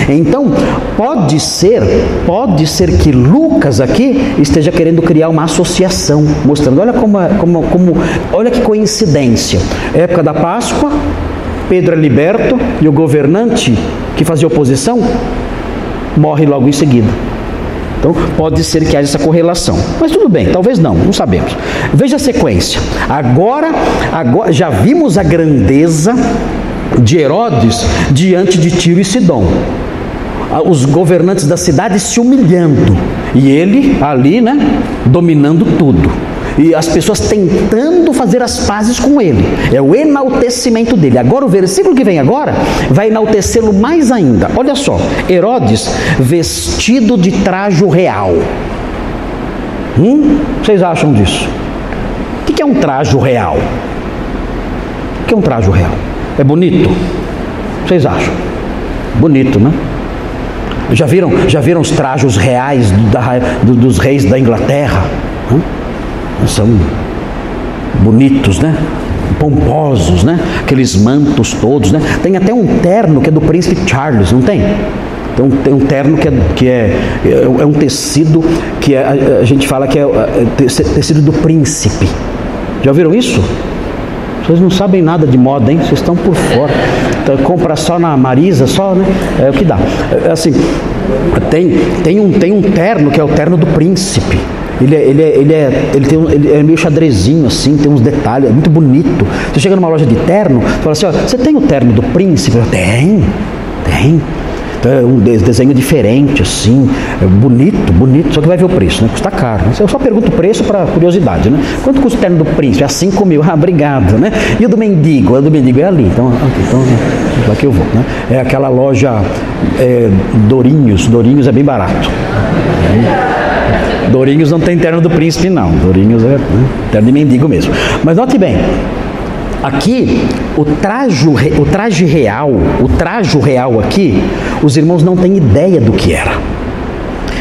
Então, pode ser, pode ser que Lucas aqui esteja querendo criar uma associação, mostrando, olha como, como, como olha que coincidência. Época da Páscoa, Pedro é liberto e o governante que fazia oposição morre logo em seguida. Então, pode ser que haja essa correlação. Mas tudo bem, talvez não, não sabemos. Veja a sequência. Agora, agora já vimos a grandeza de Herodes diante de Tiro e Sidom. Os governantes da cidade se humilhando e ele ali, né, dominando tudo e as pessoas tentando fazer as pazes com ele. É o enaltecimento dele. Agora, o versículo que vem agora vai enaltecê-lo mais ainda. Olha só: Herodes vestido de trajo real. Hum? Vocês acham disso? O que é um trajo real? O que é um trajo real? É bonito? Vocês acham? Bonito, né? Já viram, já viram os trajos reais da, dos reis da Inglaterra? Hum? São bonitos, né? Pomposos, né? Aqueles mantos todos, né? Tem até um terno que é do príncipe Charles, não tem? Tem um, tem um terno que, é, que é, é, é um tecido que é, a, gente fala que é, é tecido do príncipe. Já ouviram isso? Vocês não sabem nada de moda, hein? Vocês estão por fora. Então, compra só na Marisa, só, né? É o que dá. É, assim, tem, tem, um, tem um terno que é o terno do príncipe. Ele, é, ele, é, ele, é, ele, tem um, ele é meio xadrezinho assim, tem uns detalhes, é muito bonito. Você chega numa loja de terno, fala assim: ó, você tem o terno do príncipe? Eu, tem, tem. é um desenho diferente, assim, é bonito, bonito, só que vai ver o preço, né? Custa caro. Eu só pergunto o preço para curiosidade, né? Quanto custa o terno do príncipe? É 5 mil, ah, obrigado, né? E o do mendigo? O do mendigo é ali, então, então lá que eu vou, né? É aquela loja é, Dorinhos é bem barato. Dorinhos não tem terno do príncipe, não. Dorinhos é né? terno de mendigo mesmo. Mas note bem, Aqui, o traje, o traje real, o traje real aqui, os irmãos não têm ideia do que era.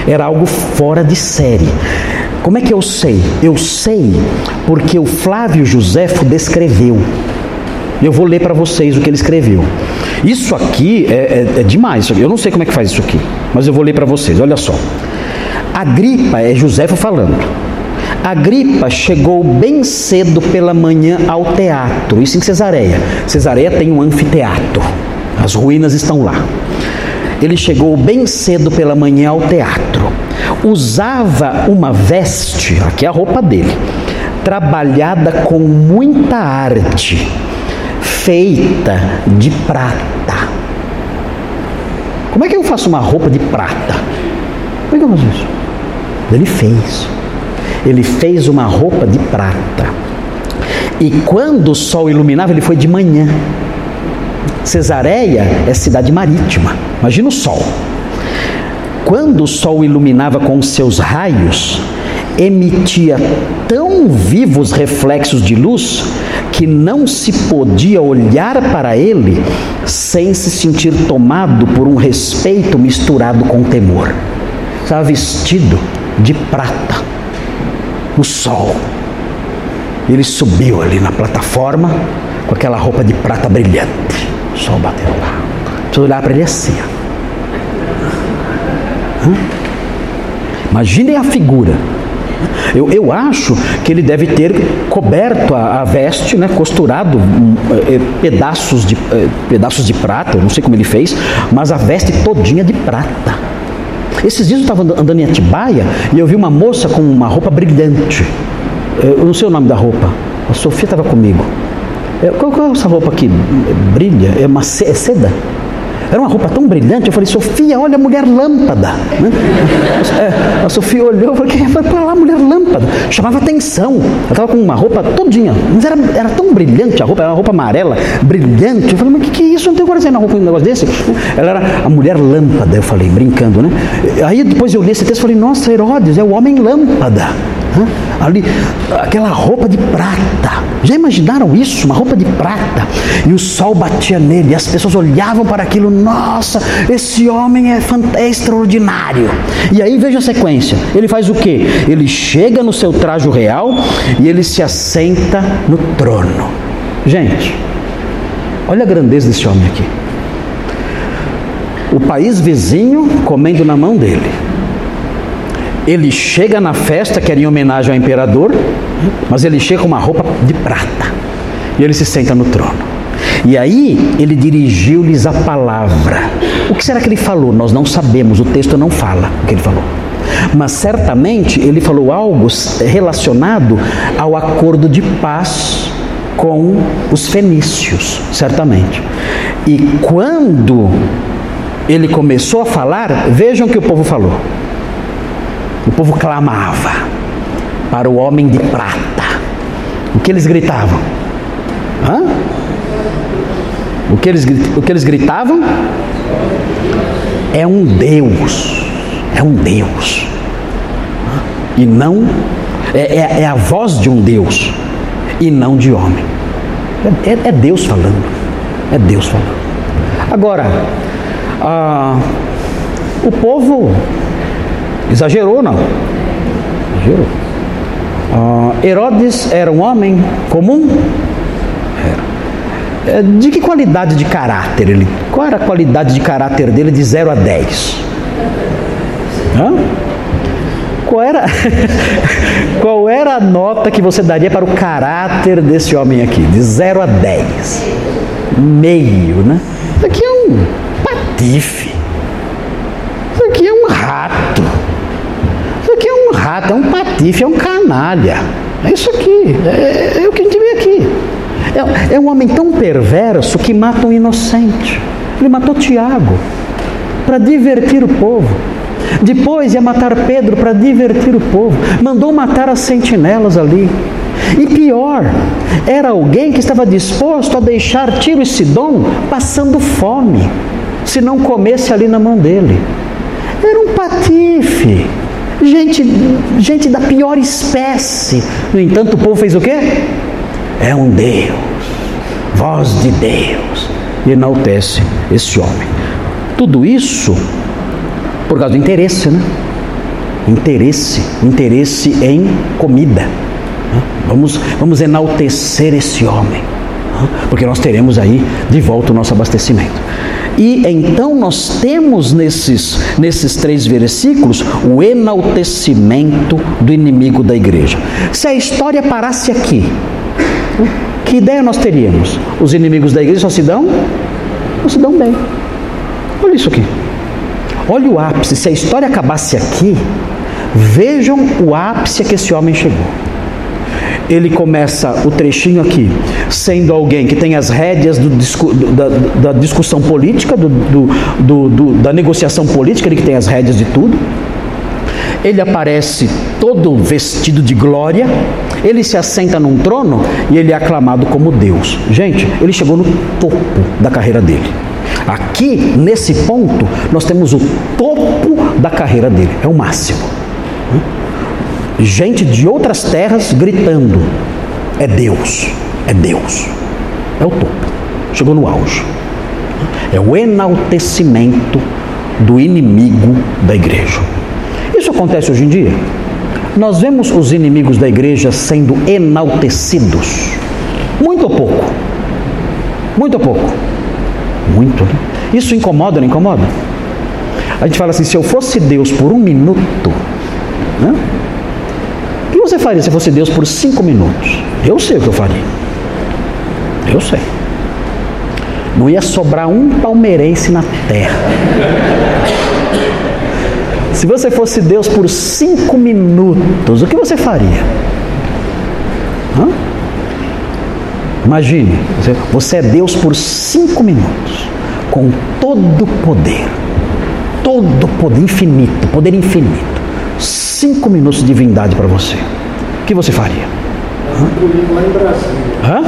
Era algo fora de série. Como é que eu sei? Eu sei porque o Flávio Josefo descreveu. Eu vou ler para vocês o que ele escreveu. Isso aqui é, é, é demais. Eu não sei como é que faz isso aqui, mas eu vou ler para vocês. Olha só. A gripa é Josefo falando. Agripa chegou bem cedo pela manhã ao teatro, isso em Cesareia. Cesareia tem um anfiteatro, as ruínas estão lá. Ele chegou bem cedo pela manhã ao teatro. Usava uma veste, aqui é a roupa dele, trabalhada com muita arte, feita de prata. Como é que eu faço uma roupa de prata? Como é que eu faço isso? Ele fez ele fez uma roupa de prata. E quando o sol iluminava, ele foi de manhã. Cesareia é cidade marítima. Imagina o sol. Quando o sol iluminava com seus raios, emitia tão vivos reflexos de luz que não se podia olhar para ele sem se sentir tomado por um respeito misturado com temor. Estava vestido de prata o sol. Ele subiu ali na plataforma com aquela roupa de prata brilhante. O sol bateu lá. Precisa olhar para ele assim. Hã? Imaginem a figura. Eu, eu acho que ele deve ter coberto a, a veste, né, costurado um, eh, pedaços, de, eh, pedaços de prata, eu não sei como ele fez, mas a veste todinha de prata. Esses dias eu estava andando em Atibaia e eu vi uma moça com uma roupa brilhante. Eu não sei o nome da roupa. A Sofia estava comigo. Qual, qual é essa roupa aqui? Brilha? É uma é seda? Era uma roupa tão brilhante, eu falei, Sofia, olha a mulher lâmpada. Né? É, a Sofia olhou e falou, que vai para lá, mulher lâmpada. Chamava atenção. Ela estava com uma roupa todinha, mas era, era tão brilhante a roupa, era uma roupa amarela, brilhante. Eu falei, mas o que, que é isso? Não tem coragem na roupa um negócio desse? Ela era a mulher lâmpada, eu falei, brincando, né? Aí depois eu li esse texto e falei, nossa, Herodes é o homem lâmpada. Ali, aquela roupa de prata. Já imaginaram isso? Uma roupa de prata. E o sol batia nele. E as pessoas olhavam para aquilo. Nossa, esse homem é, é extraordinário. E aí veja a sequência. Ele faz o que? Ele chega no seu traje real e ele se assenta no trono. Gente, olha a grandeza desse homem aqui. O país vizinho comendo na mão dele ele chega na festa, que era em homenagem ao imperador, mas ele chega com uma roupa de prata. E ele se senta no trono. E aí ele dirigiu-lhes a palavra. O que será que ele falou? Nós não sabemos, o texto não fala o que ele falou. Mas certamente ele falou algo relacionado ao acordo de paz com os fenícios, certamente. E quando ele começou a falar, vejam o que o povo falou. O povo clamava para o homem de prata. O que eles gritavam? Hã? O que eles, o que eles gritavam? É um Deus. É um Deus. E não. É, é, é a voz de um Deus. E não de homem. É, é, é Deus falando. É Deus falando. Agora, ah, o povo Exagerou não? Exagerou. Uh, Herodes era um homem comum? Era. É, de que qualidade de caráter ele? Qual era a qualidade de caráter dele de 0 a 10? Hã? Qual era, qual era a nota que você daria para o caráter desse homem aqui? De 0 a 10. Meio, né? Aqui é um patife. Isso aqui é um rato rato, é um patife, é um canalha. É isso aqui, é, é o que a gente vê aqui. É, é um homem tão perverso que mata um inocente. Ele matou Tiago. para divertir o povo. Depois ia matar Pedro para divertir o povo. Mandou matar as sentinelas ali. E pior, era alguém que estava disposto a deixar Tiro e Sidom passando fome, se não comesse ali na mão dele. Era um patife, gente, gente da pior espécie. No entanto, o povo fez o quê? É um Deus, voz de Deus, e enaltece esse homem. Tudo isso por causa do interesse, né? Interesse, interesse em comida. Vamos, vamos enaltecer esse homem, porque nós teremos aí de volta o nosso abastecimento. E então nós temos nesses, nesses três versículos o enaltecimento do inimigo da igreja. Se a história parasse aqui, que ideia nós teríamos? Os inimigos da igreja só se dão? Não se dão bem. Olha isso aqui. Olha o ápice. Se a história acabasse aqui, vejam o ápice a que esse homem chegou ele começa o trechinho aqui, sendo alguém que tem as rédeas do, da, da, discussão política, do, do, do, da negociação política, ele que tem as rédeas de tudo. Ele aparece todo vestido de glória, ele se assenta num trono e ele é aclamado como Deus. Gente, ele chegou no topo da carreira dele. Aqui, nesse ponto, nós temos o topo da carreira dele, é o máximo gente de outras terras gritando: é Deus, é Deus. É o topo. Chegou no auge. É o enaltecimento do inimigo da igreja. Isso acontece hoje em dia. Nós vemos os inimigos da igreja sendo enaltecidos. Muito ou pouco? Muito ou pouco? Muito, né? Isso incomoda não incomoda? A gente fala assim: se eu fosse Deus por um minuto, né? Você faria se fosse Deus por cinco minutos? Eu sei o que eu faria. Eu sei. Não ia sobrar um palmeirense na terra. Se você fosse Deus por cinco minutos, o que você faria? Hã? Imagine, você é Deus por cinco minutos, com todo o poder, todo poder infinito, poder infinito. Cinco minutos de divindade para você o que você faria? Hã? lá em Brasília. Hã?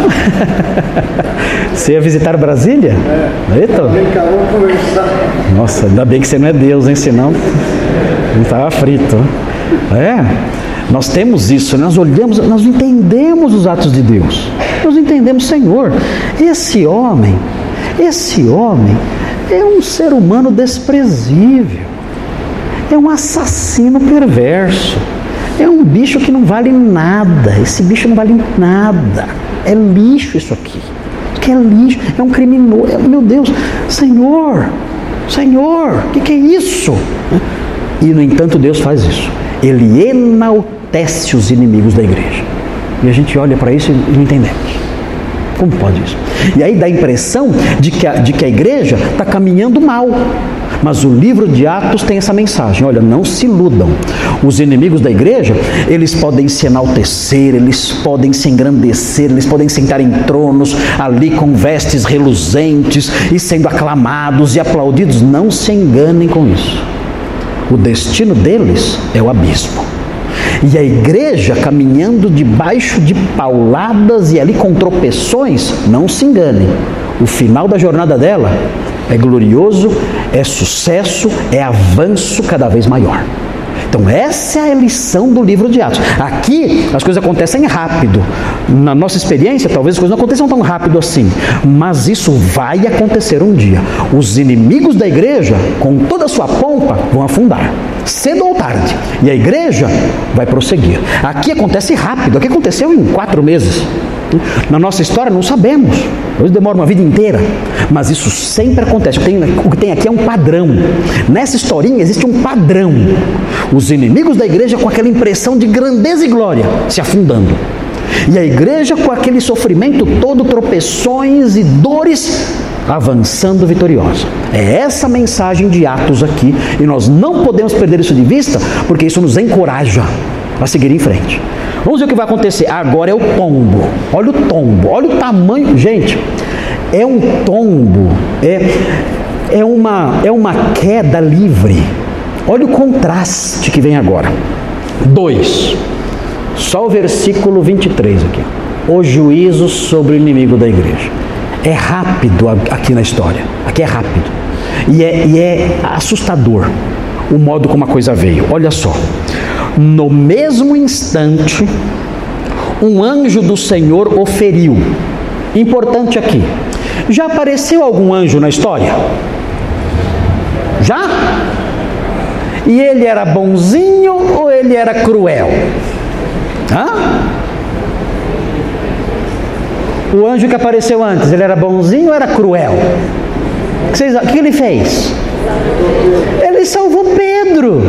você ia visitar Brasília? É. Eita. Nossa, ainda bem que você não é Deus, hein? Senão não estava frito. É. Nós temos isso, nós olhamos, nós entendemos os atos de Deus. Nós entendemos, Senhor, esse homem, esse homem é um ser humano desprezível. É um assassino perverso. É um bicho que não vale nada. Esse bicho não vale nada. É lixo isso aqui. Isso aqui é lixo. É um criminoso. É, meu Deus, Senhor, Senhor, o que, que é isso? E no entanto Deus faz isso. Ele enaltece os inimigos da igreja. E a gente olha para isso e não entendemos. Como pode isso? E aí dá a impressão de que a, de que a igreja está caminhando mal. Mas o livro de Atos tem essa mensagem: olha, não se iludam. Os inimigos da igreja, eles podem se enaltecer, eles podem se engrandecer, eles podem sentar em tronos ali com vestes reluzentes e sendo aclamados e aplaudidos. Não se enganem com isso. O destino deles é o abismo. E a igreja caminhando debaixo de pauladas e ali com tropeções, não se enganem. O final da jornada dela é glorioso, é sucesso, é avanço cada vez maior. Então, essa é a lição do livro de Atos. Aqui as coisas acontecem rápido. Na nossa experiência, talvez as coisas não aconteçam tão rápido assim. Mas isso vai acontecer um dia. Os inimigos da igreja, com toda a sua pompa, vão afundar. Cedo ou tarde. E a igreja vai prosseguir. Aqui acontece rápido. Aqui aconteceu em quatro meses. Na nossa história não sabemos. Hoje demora uma vida inteira. Mas isso sempre acontece. Tem, o que tem aqui é um padrão. Nessa historinha existe um padrão. Os inimigos da igreja com aquela impressão de grandeza e glória se afundando. E a igreja com aquele sofrimento todo, tropeções e dores, avançando vitoriosa. É essa mensagem de Atos aqui, e nós não podemos perder isso de vista, porque isso nos encoraja a seguir em frente. Vamos ver o que vai acontecer. Agora é o tombo. Olha o tombo, olha o tamanho. Gente, é um tombo. É, é uma, é uma queda livre. Olha o contraste que vem agora. 2. Só o versículo 23 aqui. O juízo sobre o inimigo da igreja. É rápido aqui na história. Aqui é rápido. E é, e é assustador o modo como a coisa veio. Olha só. No mesmo instante, um anjo do Senhor o feriu. Importante aqui. Já apareceu algum anjo na história? Já? E ele era bonzinho ou ele era cruel? Hã? O anjo que apareceu antes, ele era bonzinho ou era cruel? O que, vocês, o que ele fez? Ele salvou Pedro.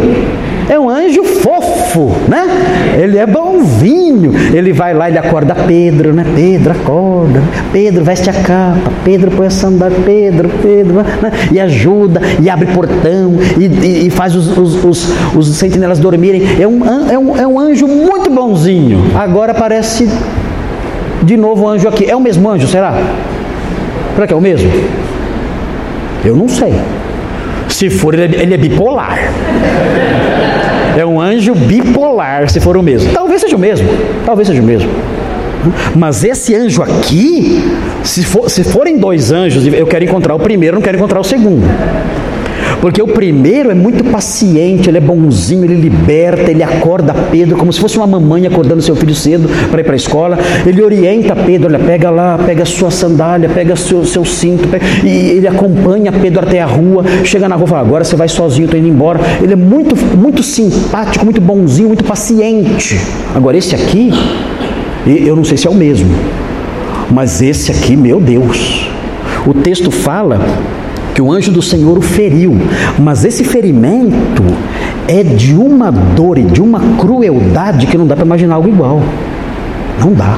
É um anjo fofo, né? Ele é bonzinho. Ele vai lá, ele acorda Pedro, né? Pedro, acorda. Pedro, veste a capa. Pedro, põe a sandália. Pedro, Pedro, né? E ajuda, e abre portão, e, e, e faz os, os, os, os, sentinelas dormirem. É um, é, um, é um anjo muito bonzinho. Agora aparece de novo o anjo aqui. É o mesmo anjo, será? Será que é o mesmo? Eu não sei. Se for, ele é, ele é bipolar. É um anjo bipolar, se for o mesmo. Talvez seja o mesmo. Talvez seja o mesmo. Mas esse anjo aqui, se, for, se forem dois anjos, eu quero encontrar o primeiro, não quero encontrar o segundo. Porque o primeiro é muito paciente, ele é bonzinho, ele liberta, ele acorda Pedro como se fosse uma mamãe acordando seu filho cedo para ir para a escola. Ele orienta Pedro, olha, pega lá, pega sua sandália, pega seu, seu cinto, pega, e ele acompanha Pedro até a rua, chega na rua e fala, agora você vai sozinho, estou indo embora. Ele é muito, muito simpático, muito bonzinho, muito paciente. Agora esse aqui, eu não sei se é o mesmo, mas esse aqui, meu Deus. O texto fala que o anjo do Senhor o feriu, mas esse ferimento é de uma dor e de uma crueldade que não dá para imaginar algo igual. Não dá.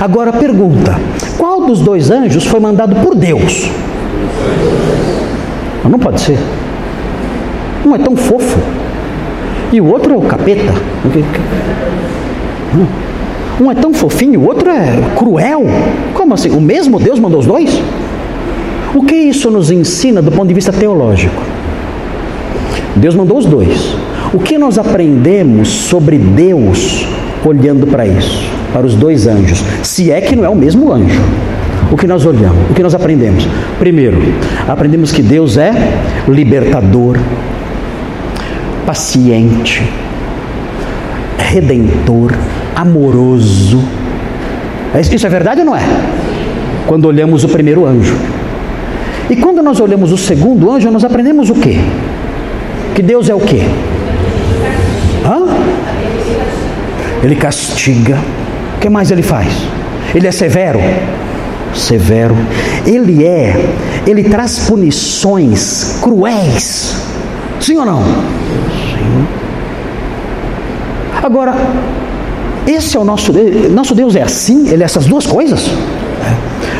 Agora pergunta: qual dos dois anjos foi mandado por Deus? Não pode ser. Um é tão fofo e o outro é o capeta. Um é tão fofinho, o outro é cruel. Como assim? O mesmo Deus mandou os dois? O que isso nos ensina do ponto de vista teológico? Deus mandou os dois. O que nós aprendemos sobre Deus olhando para isso, para os dois anjos? Se é que não é o mesmo anjo. O que nós olhamos? O que nós aprendemos? Primeiro, aprendemos que Deus é libertador, paciente, redentor, amoroso. Isso é verdade ou não é? Quando olhamos o primeiro anjo. E quando nós olhamos o segundo anjo, nós aprendemos o quê? Que Deus é o quê? Hã? Ele castiga. O que mais ele faz? Ele é severo? Severo. Ele é, ele traz punições cruéis. Sim ou não? Sim. Agora, esse é o nosso Deus. Nosso Deus é assim? Ele é essas duas coisas?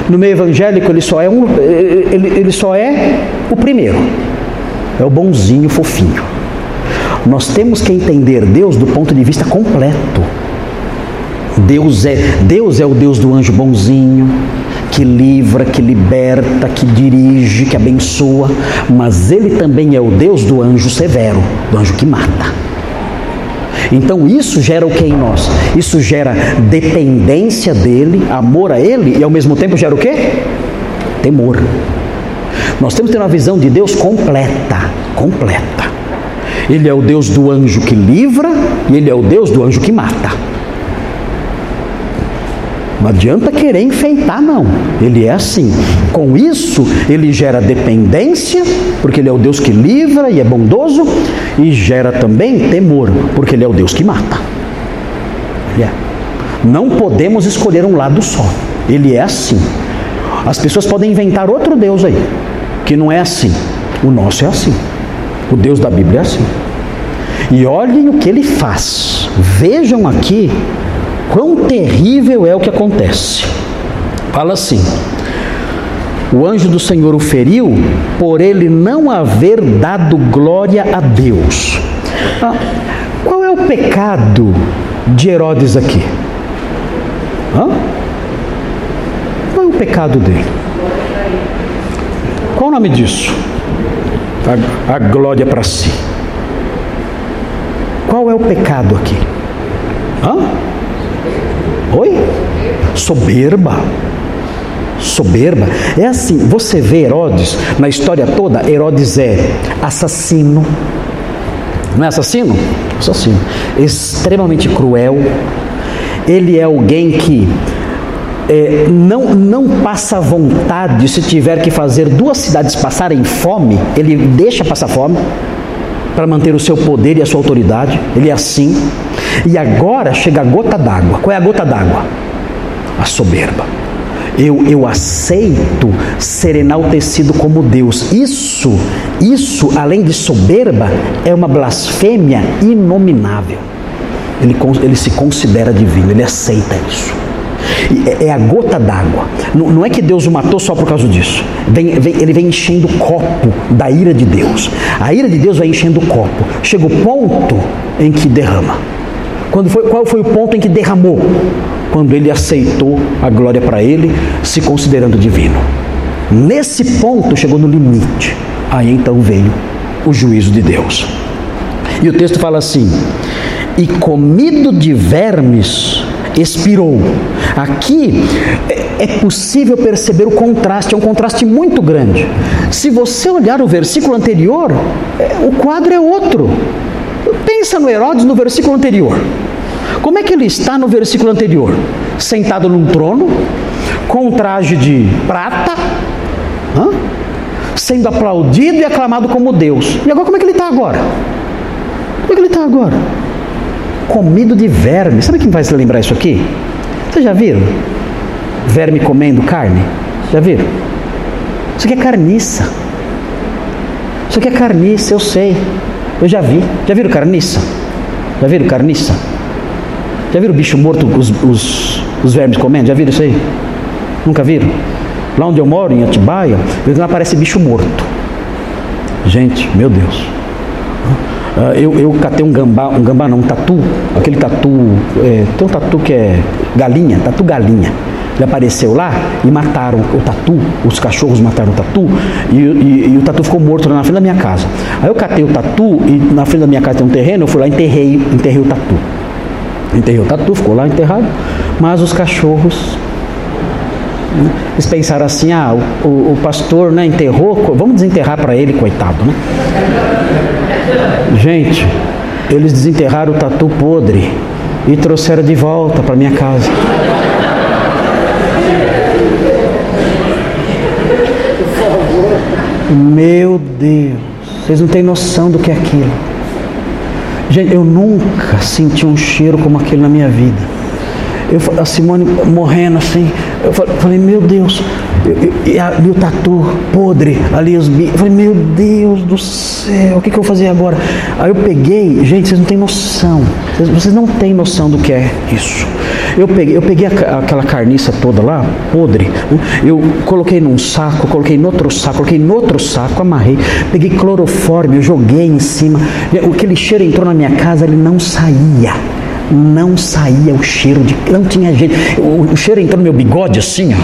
No meio evangélico ele só é um, ele, ele só é o primeiro. É o bonzinho, fofinho. Nós temos que entender Deus do ponto de vista completo. Deus é, Deus é o Deus do anjo bonzinho, que livra, que liberta, que dirige, que abençoa, mas ele também é o Deus do anjo severo, do anjo que mata. Então isso gera o que em nós? Isso gera dependência dele, amor a ele e ao mesmo tempo gera o que? Temor. Nós temos que ter uma visão de Deus completa, completa. Ele é o Deus do anjo que livra e ele é o Deus do anjo que mata. Não adianta querer enfeitar, não. Ele é assim. Com isso, ele gera dependência, porque ele é o Deus que livra e é bondoso, e gera também temor, porque ele é o Deus que mata. Ele é. Não podemos escolher um lado só. Ele é assim. As pessoas podem inventar outro Deus aí, que não é assim. O nosso é assim. O Deus da Bíblia é assim. E olhem o que ele faz. Vejam aqui Quão terrível é o que acontece. Fala assim: o anjo do Senhor o feriu por ele não haver dado glória a Deus. Ah, qual é o pecado de Herodes aqui? Hã? Qual é o pecado dele? Qual o nome disso? A, a glória para si. Qual é o pecado aqui? Hã? Oi? Soberba. Soberba. É assim, você vê Herodes, na história toda, Herodes é assassino. Não é assassino? Assassino. Extremamente cruel. Ele é alguém que é, não, não passa vontade se tiver que fazer duas cidades passarem fome, ele deixa passar fome para manter o seu poder e a sua autoridade. Ele é assim. E agora chega a gota d'água. Qual é a gota d'água? A soberba. Eu, eu aceito ser enaltecido como Deus. Isso, isso, além de soberba, é uma blasfêmia inominável. Ele, ele se considera divino, ele aceita isso. É, é a gota d'água. Não, não, é que Deus o matou só por causa disso. Vem, vem, ele vem enchendo o copo da ira de Deus. A ira de Deus vai enchendo o copo. Chega o ponto em que derrama. Quando foi, qual foi o ponto em que derramou? Quando ele aceitou a glória para ele, se considerando divino. Nesse ponto chegou no limite. Aí então veio o juízo de Deus. E o texto fala assim: E comido de vermes expirou. Aqui é, é possível perceber o contraste, é um contraste muito grande. Se você olhar o versículo anterior, é, o quadro é outro. Pensa no Herodes no versículo anterior. Como é que ele está no versículo anterior? Sentado num trono, com um traje de prata, hã? sendo aplaudido e aclamado como Deus. E agora como é que ele está agora? Como é que ele está agora? comido de verme. Sabe quem faz lembrar isso aqui? Vocês já viram? Verme comendo carne? Já viram? Isso aqui é carniça. Isso aqui é carniça, eu sei. Eu já vi. Já viram carniça? Já viram carniça? Já viram bicho morto, os, os, os vermes comendo? Já viram isso aí? Nunca viram? Lá onde eu moro, em Atibaia, não aparece bicho morto. Gente, meu Deus. Uh, eu, eu catei um gambá, um gambá não, um tatu, aquele tatu, é, tem um tatu que é galinha, tatu galinha. Ele apareceu lá e mataram o tatu, os cachorros mataram o tatu e, e, e o tatu ficou morto na frente da minha casa. Aí eu catei o tatu e na frente da minha casa tem um terreno, eu fui lá e enterrei, enterrei o tatu. Enterrei o tatu, ficou lá enterrado, mas os cachorros né, eles pensaram assim, ah, o, o, pastor né, enterrou, vamos desenterrar para ele, coitado, né? Gente, eles desenterraram o tatu podre e trouxeram de volta para minha casa. Meu Deus, vocês não têm noção do que é aquilo. Gente, eu nunca senti um cheiro como aquele na minha vida. Eu, a Simone morrendo assim, eu falei, meu Deus, e, ali o tatu podre, ali os bichos. Eu falei, meu Deus do céu, o que, que eu vou fazer agora? Aí eu peguei, gente, vocês não têm noção. Vocês, vocês não têm noção do que é isso. Eu peguei, eu peguei a, aquela carniça toda lá, podre, eu coloquei num saco, coloquei no outro saco, coloquei no outro saco, amarrei, peguei clorofórmio, joguei em cima. Aquele cheiro entrou na minha casa, ele não saía não saía o cheiro de. Não tinha jeito. O, o cheiro entrou no meu bigode assim, ó.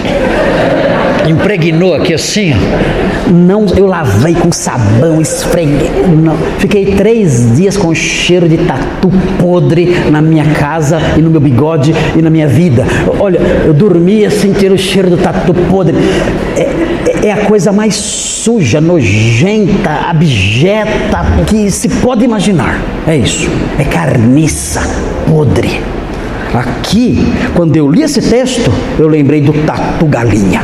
Impregnou aqui assim. Não, eu lavei com sabão, esfreguei. Não. Fiquei três dias com cheiro de tatu podre na minha casa e no meu bigode e na minha vida. Olha, eu dormia sentindo o cheiro do tatu podre. É, é a coisa mais suja, nojenta, abjeta que se pode imaginar. É isso. É carniça podre. Aqui, quando eu li esse texto, eu lembrei do tatu galinha.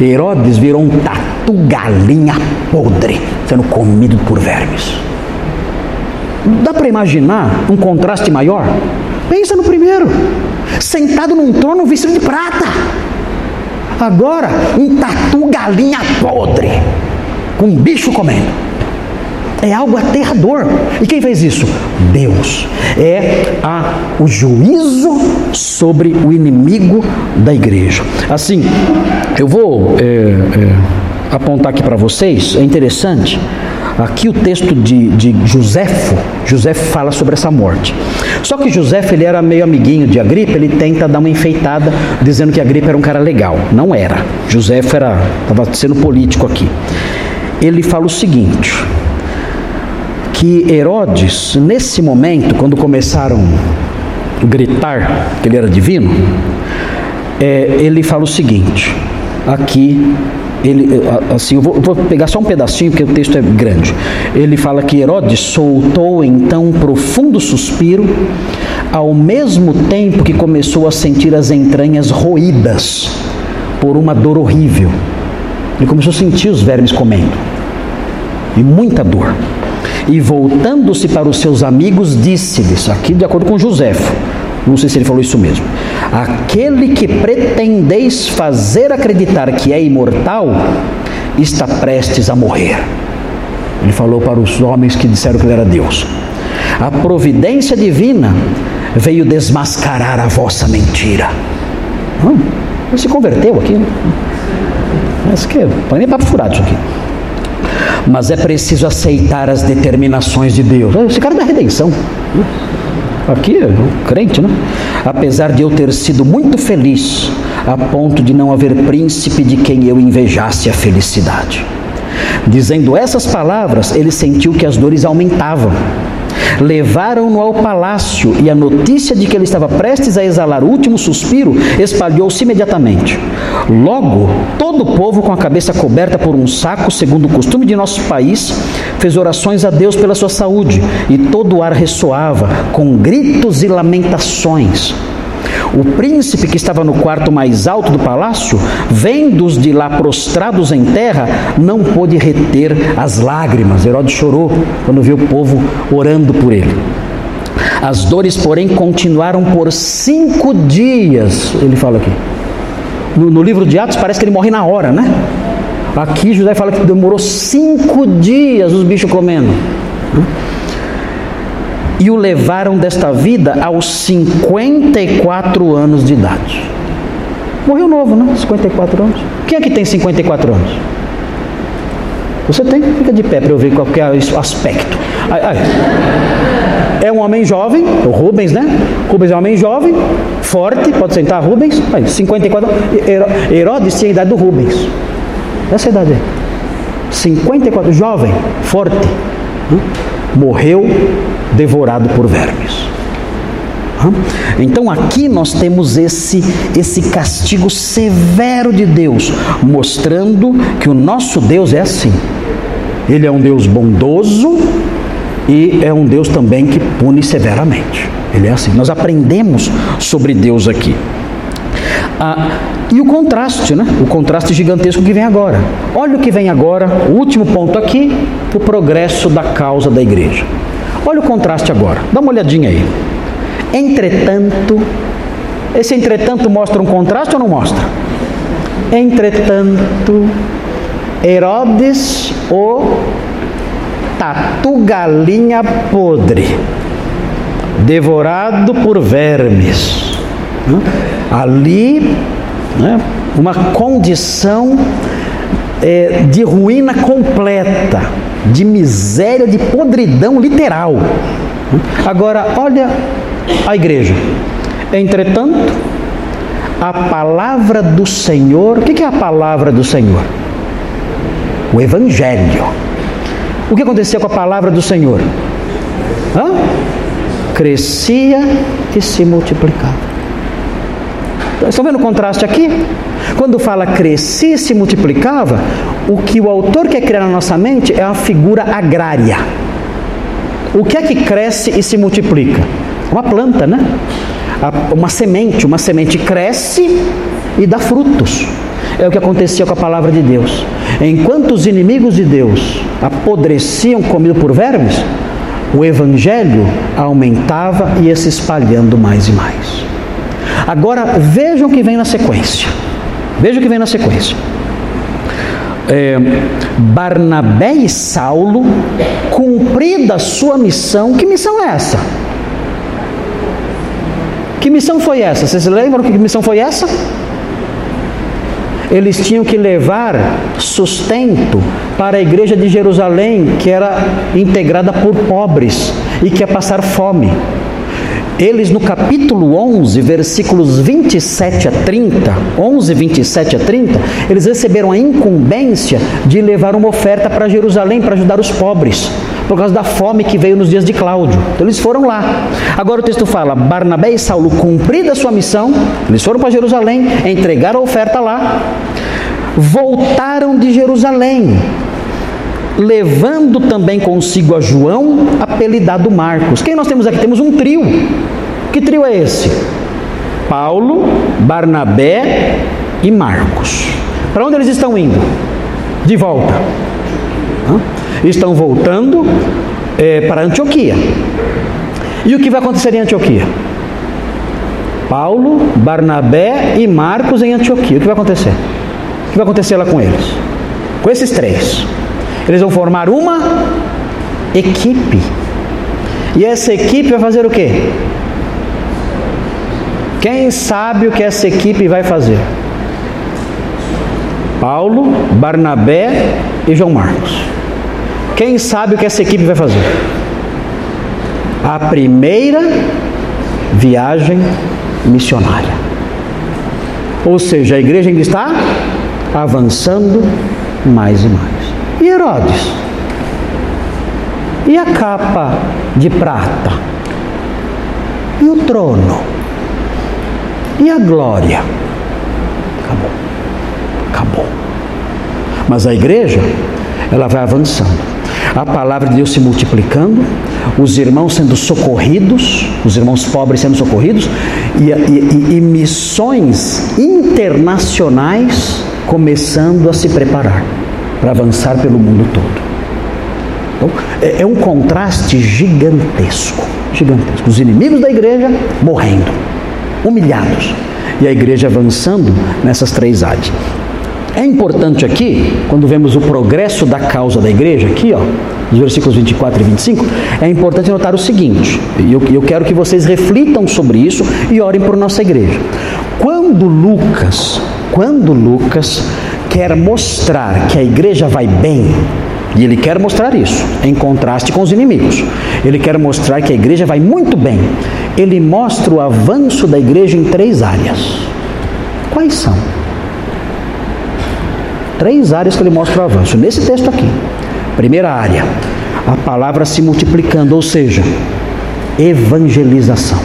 Herodes virou um tatu galinha podre, sendo comido por vermes. Dá para imaginar um contraste maior? Pensa no primeiro, sentado num trono vestido de prata. Agora, um tatu galinha podre, com um bicho comendo. É algo aterrador. E quem fez isso? Deus. É a, o juízo sobre o inimigo da igreja. Assim, eu vou é, é, apontar aqui para vocês, é interessante. Aqui o texto de, de Joséfo, Joséfo fala sobre essa morte. Só que Joséfo ele era meio amiguinho de Agripa, ele tenta dar uma enfeitada dizendo que Agripa era um cara legal. Não era. Joséfo era estava sendo político aqui. Ele fala o seguinte: que Herodes, nesse momento, quando começaram a gritar que ele era divino, é, ele fala o seguinte: aqui ele, assim, eu vou, vou, pegar só um pedacinho porque o texto é grande. Ele fala que Herodes soltou então um profundo suspiro, ao mesmo tempo que começou a sentir as entranhas roídas por uma dor horrível. Ele começou a sentir os vermes comendo e muita dor. E voltando-se para os seus amigos, disse-lhes, aqui de acordo com Joséfo, não sei se ele falou isso mesmo. Aquele que pretendeis fazer acreditar que é imortal está prestes a morrer. Ele falou para os homens que disseram que ele era Deus. A providência divina veio desmascarar a vossa mentira. Hum, ele se converteu aqui. Mas que, põe nem papo furado isso aqui. Mas é preciso aceitar as determinações de Deus. Esse cara é da redenção. Aqui, o crente, né? Apesar de eu ter sido muito feliz, a ponto de não haver príncipe de quem eu invejasse a felicidade. Dizendo essas palavras, ele sentiu que as dores aumentavam. Levaram-no ao palácio e a notícia de que ele estava prestes a exalar o último suspiro espalhou-se imediatamente. Logo, todo o povo, com a cabeça coberta por um saco, segundo o costume de nosso país, fez orações a Deus pela sua saúde e todo o ar ressoava com gritos e lamentações. O príncipe que estava no quarto mais alto do palácio, vendo-os de lá prostrados em terra, não pôde reter as lágrimas. Herodes chorou quando viu o povo orando por ele. As dores, porém, continuaram por cinco dias, ele fala aqui. No, no livro de Atos parece que ele morre na hora, né? Aqui José fala que demorou cinco dias os bichos comendo e o levaram desta vida aos 54 anos de idade. Morreu novo, né? 54 anos. Quem é que tem 54 anos? Você tem? Fica de pé para eu ver qual é o aspecto. Ai, ai. É um homem jovem, o Rubens, né? Rubens é um homem jovem, forte, pode sentar Rubens. Aí, 54 Herodes tinha a idade do Rubens. Essa é idade dele. 54, jovem, forte. Morreu devorado por vermes. Então aqui nós temos esse, esse castigo severo de Deus, mostrando que o nosso Deus é assim. Ele é um Deus bondoso e é um Deus também que pune severamente. Ele é assim. Nós aprendemos sobre Deus aqui. Ah, e o contraste, né? O contraste gigantesco que vem agora. Olha o que vem agora, o último ponto aqui, o progresso da causa da igreja. Olha o contraste agora, dá uma olhadinha aí. Entretanto, esse entretanto mostra um contraste ou não mostra? Entretanto, Herodes, o tatu galinha podre, devorado por vermes. Ali, né, uma condição é, de ruína completa de miséria, de podridão literal. Agora, olha a igreja. Entretanto, a palavra do Senhor, o que é a palavra do Senhor? O Evangelho. O que acontecia com a palavra do Senhor? Hã? Crescia e se multiplicava. Estão vendo o contraste aqui? Quando fala crescia e se multiplicava, o que o autor quer criar na nossa mente é uma figura agrária. O que é que cresce e se multiplica? Uma planta, né? Uma semente. Uma semente cresce e dá frutos. É o que acontecia com a palavra de Deus. Enquanto os inimigos de Deus apodreciam comido por vermes, o evangelho aumentava e ia se espalhando mais e mais. Agora vejam o que vem na sequência. Veja o que vem na sequência. É, Barnabé e Saulo, cumprida a sua missão, que missão é essa? Que missão foi essa? Vocês lembram que missão foi essa? Eles tinham que levar sustento para a igreja de Jerusalém, que era integrada por pobres e que ia passar fome. Eles no capítulo 11, versículos 27 a 30, 11, 27 a 30, eles receberam a incumbência de levar uma oferta para Jerusalém para ajudar os pobres, por causa da fome que veio nos dias de Cláudio. Então eles foram lá. Agora o texto fala: Barnabé e Saulo, cumprida a sua missão, eles foram para Jerusalém, entregaram a oferta lá, voltaram de Jerusalém levando também consigo a João, apelidado Marcos. Quem nós temos aqui? Temos um trio. Que trio é esse? Paulo, Barnabé e Marcos. Para onde eles estão indo? De volta. Estão voltando é, para Antioquia. E o que vai acontecer em Antioquia? Paulo, Barnabé e Marcos em Antioquia. O que vai acontecer? O que vai acontecer lá com eles? Com esses três. Eles vão formar uma equipe. E essa equipe vai fazer o quê? Quem sabe o que essa equipe vai fazer? Paulo, Barnabé e João Marcos. Quem sabe o que essa equipe vai fazer? A primeira viagem missionária. Ou seja, a igreja ainda está avançando mais e mais. E Herodes? E a capa de prata? E o trono? E a glória? Acabou. Acabou. Mas a igreja, ela vai avançando. A palavra de Deus se multiplicando, os irmãos sendo socorridos, os irmãos pobres sendo socorridos, e, e, e missões internacionais começando a se preparar para avançar pelo mundo todo. Então, é, é um contraste gigantesco, gigantesco. Os inimigos da igreja morrendo, humilhados, e a igreja avançando nessas três áreas. É importante aqui, quando vemos o progresso da causa da igreja, aqui, ó, nos versículos 24 e 25, é importante notar o seguinte, e eu, eu quero que vocês reflitam sobre isso e orem por nossa igreja. Quando Lucas, quando Lucas quer mostrar que a igreja vai bem, e ele quer mostrar isso, em contraste com os inimigos. Ele quer mostrar que a igreja vai muito bem. Ele mostra o avanço da igreja em três áreas. Quais são? Três áreas que ele mostra o avanço. Nesse texto aqui. Primeira área, a palavra se multiplicando, ou seja, evangelização.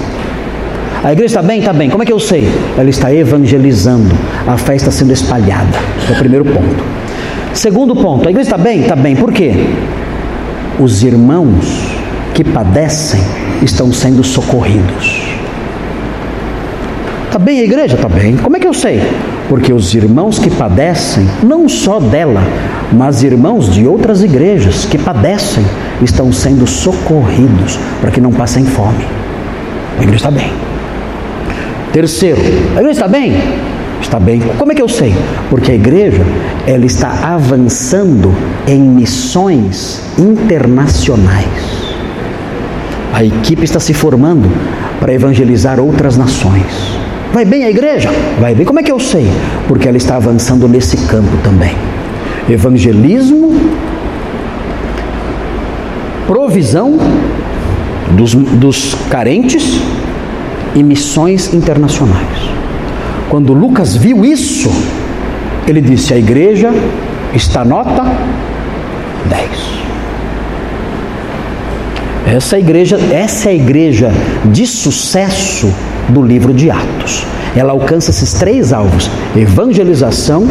A igreja está bem? Está bem. Como é que eu sei? Ela está evangelizando. A fé está sendo espalhada. É o primeiro ponto. Segundo ponto, a igreja está bem? Está bem. Por quê? Os irmãos que padecem estão sendo socorridos. Está bem a igreja? Está bem. Como é que eu sei? Porque os irmãos que padecem, não só dela, mas irmãos de outras igrejas que padecem, estão sendo socorridos para que não passem fome. A igreja está bem. Terceiro, a igreja está bem? Está bem. Como é que eu sei? Porque a igreja ela está avançando em missões internacionais. A equipe está se formando para evangelizar outras nações. Vai bem a igreja? Vai bem. Como é que eu sei? Porque ela está avançando nesse campo também. Evangelismo, provisão dos, dos carentes e missões internacionais. Quando Lucas viu isso, ele disse: a igreja está nota 10. Essa igreja, essa é a igreja de sucesso do livro de Atos. Ela alcança esses três alvos: evangelização,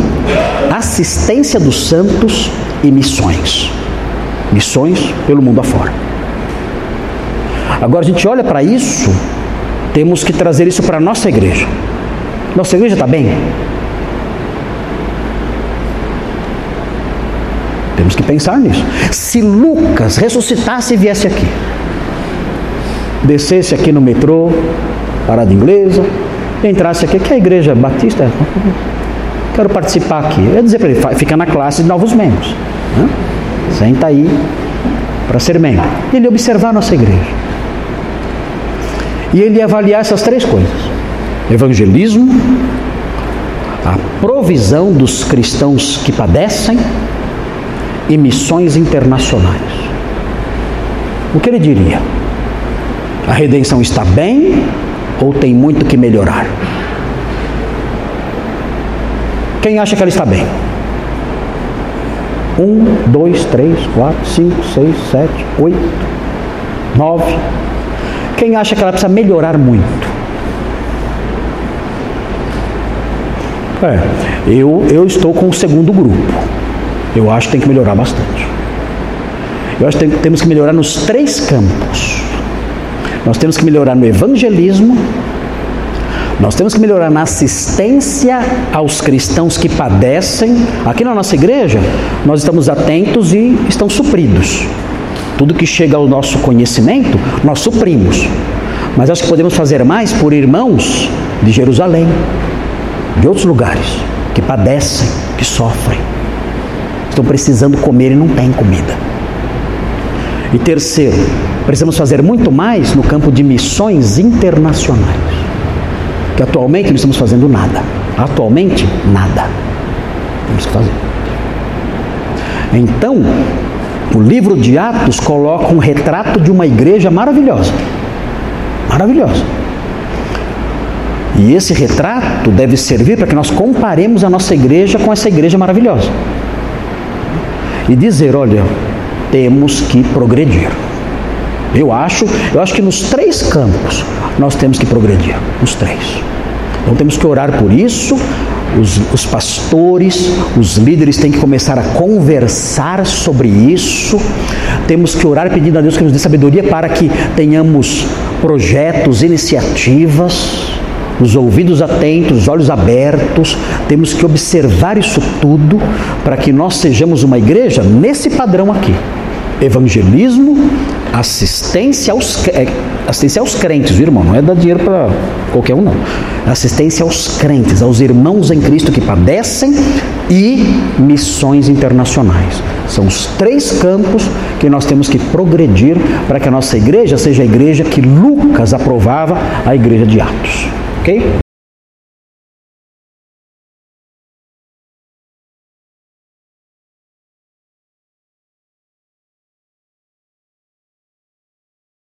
assistência dos santos e missões. Missões pelo mundo afora. Agora a gente olha para isso temos que trazer isso para a nossa igreja. Nossa igreja está bem? Temos que pensar nisso. Se Lucas ressuscitasse e viesse aqui, descesse aqui no metrô, parada inglesa, entrasse aqui, que é a igreja batista, quero participar aqui. Eu ia dizer para ele, fica na classe de novos membros. Né? Senta aí para ser membro. Ele observar a nossa igreja. E ele ia avaliar essas três coisas: evangelismo, a provisão dos cristãos que padecem e missões internacionais. O que ele diria? A redenção está bem ou tem muito que melhorar? Quem acha que ela está bem? Um, dois, três, quatro, cinco, seis, sete, oito, nove. Quem acha que ela precisa melhorar muito? É, eu, eu estou com o segundo grupo. Eu acho que tem que melhorar bastante. Eu acho que tem, temos que melhorar nos três campos. Nós temos que melhorar no evangelismo, nós temos que melhorar na assistência aos cristãos que padecem. Aqui na nossa igreja, nós estamos atentos e estão supridos. Tudo que chega ao nosso conhecimento, nós suprimos. Mas acho que podemos fazer mais por irmãos de Jerusalém, de outros lugares, que padecem, que sofrem, estão precisando comer e não têm comida. E terceiro, precisamos fazer muito mais no campo de missões internacionais que atualmente não estamos fazendo nada. Atualmente, nada. Temos que fazer. Então, o livro de Atos coloca um retrato de uma igreja maravilhosa. Maravilhosa. E esse retrato deve servir para que nós comparemos a nossa igreja com essa igreja maravilhosa. E dizer, olha, temos que progredir. Eu acho, eu acho que nos três campos nós temos que progredir, os três. Então temos que orar por isso. Os, os, pastores, os líderes têm que começar a conversar sobre isso. Temos que orar pedindo a Deus que nos dê sabedoria para que tenhamos projetos, iniciativas, os ouvidos atentos, os olhos abertos. Temos que observar isso tudo para que nós sejamos uma igreja nesse padrão aqui: evangelismo, assistência aos, é, assistência aos crentes, viu, irmão? Não é dar dinheiro para qualquer um, não. Assistência aos crentes, aos irmãos em Cristo que padecem e missões internacionais. São os três campos que nós temos que progredir para que a nossa igreja seja a igreja que Lucas aprovava, a igreja de Atos. Ok?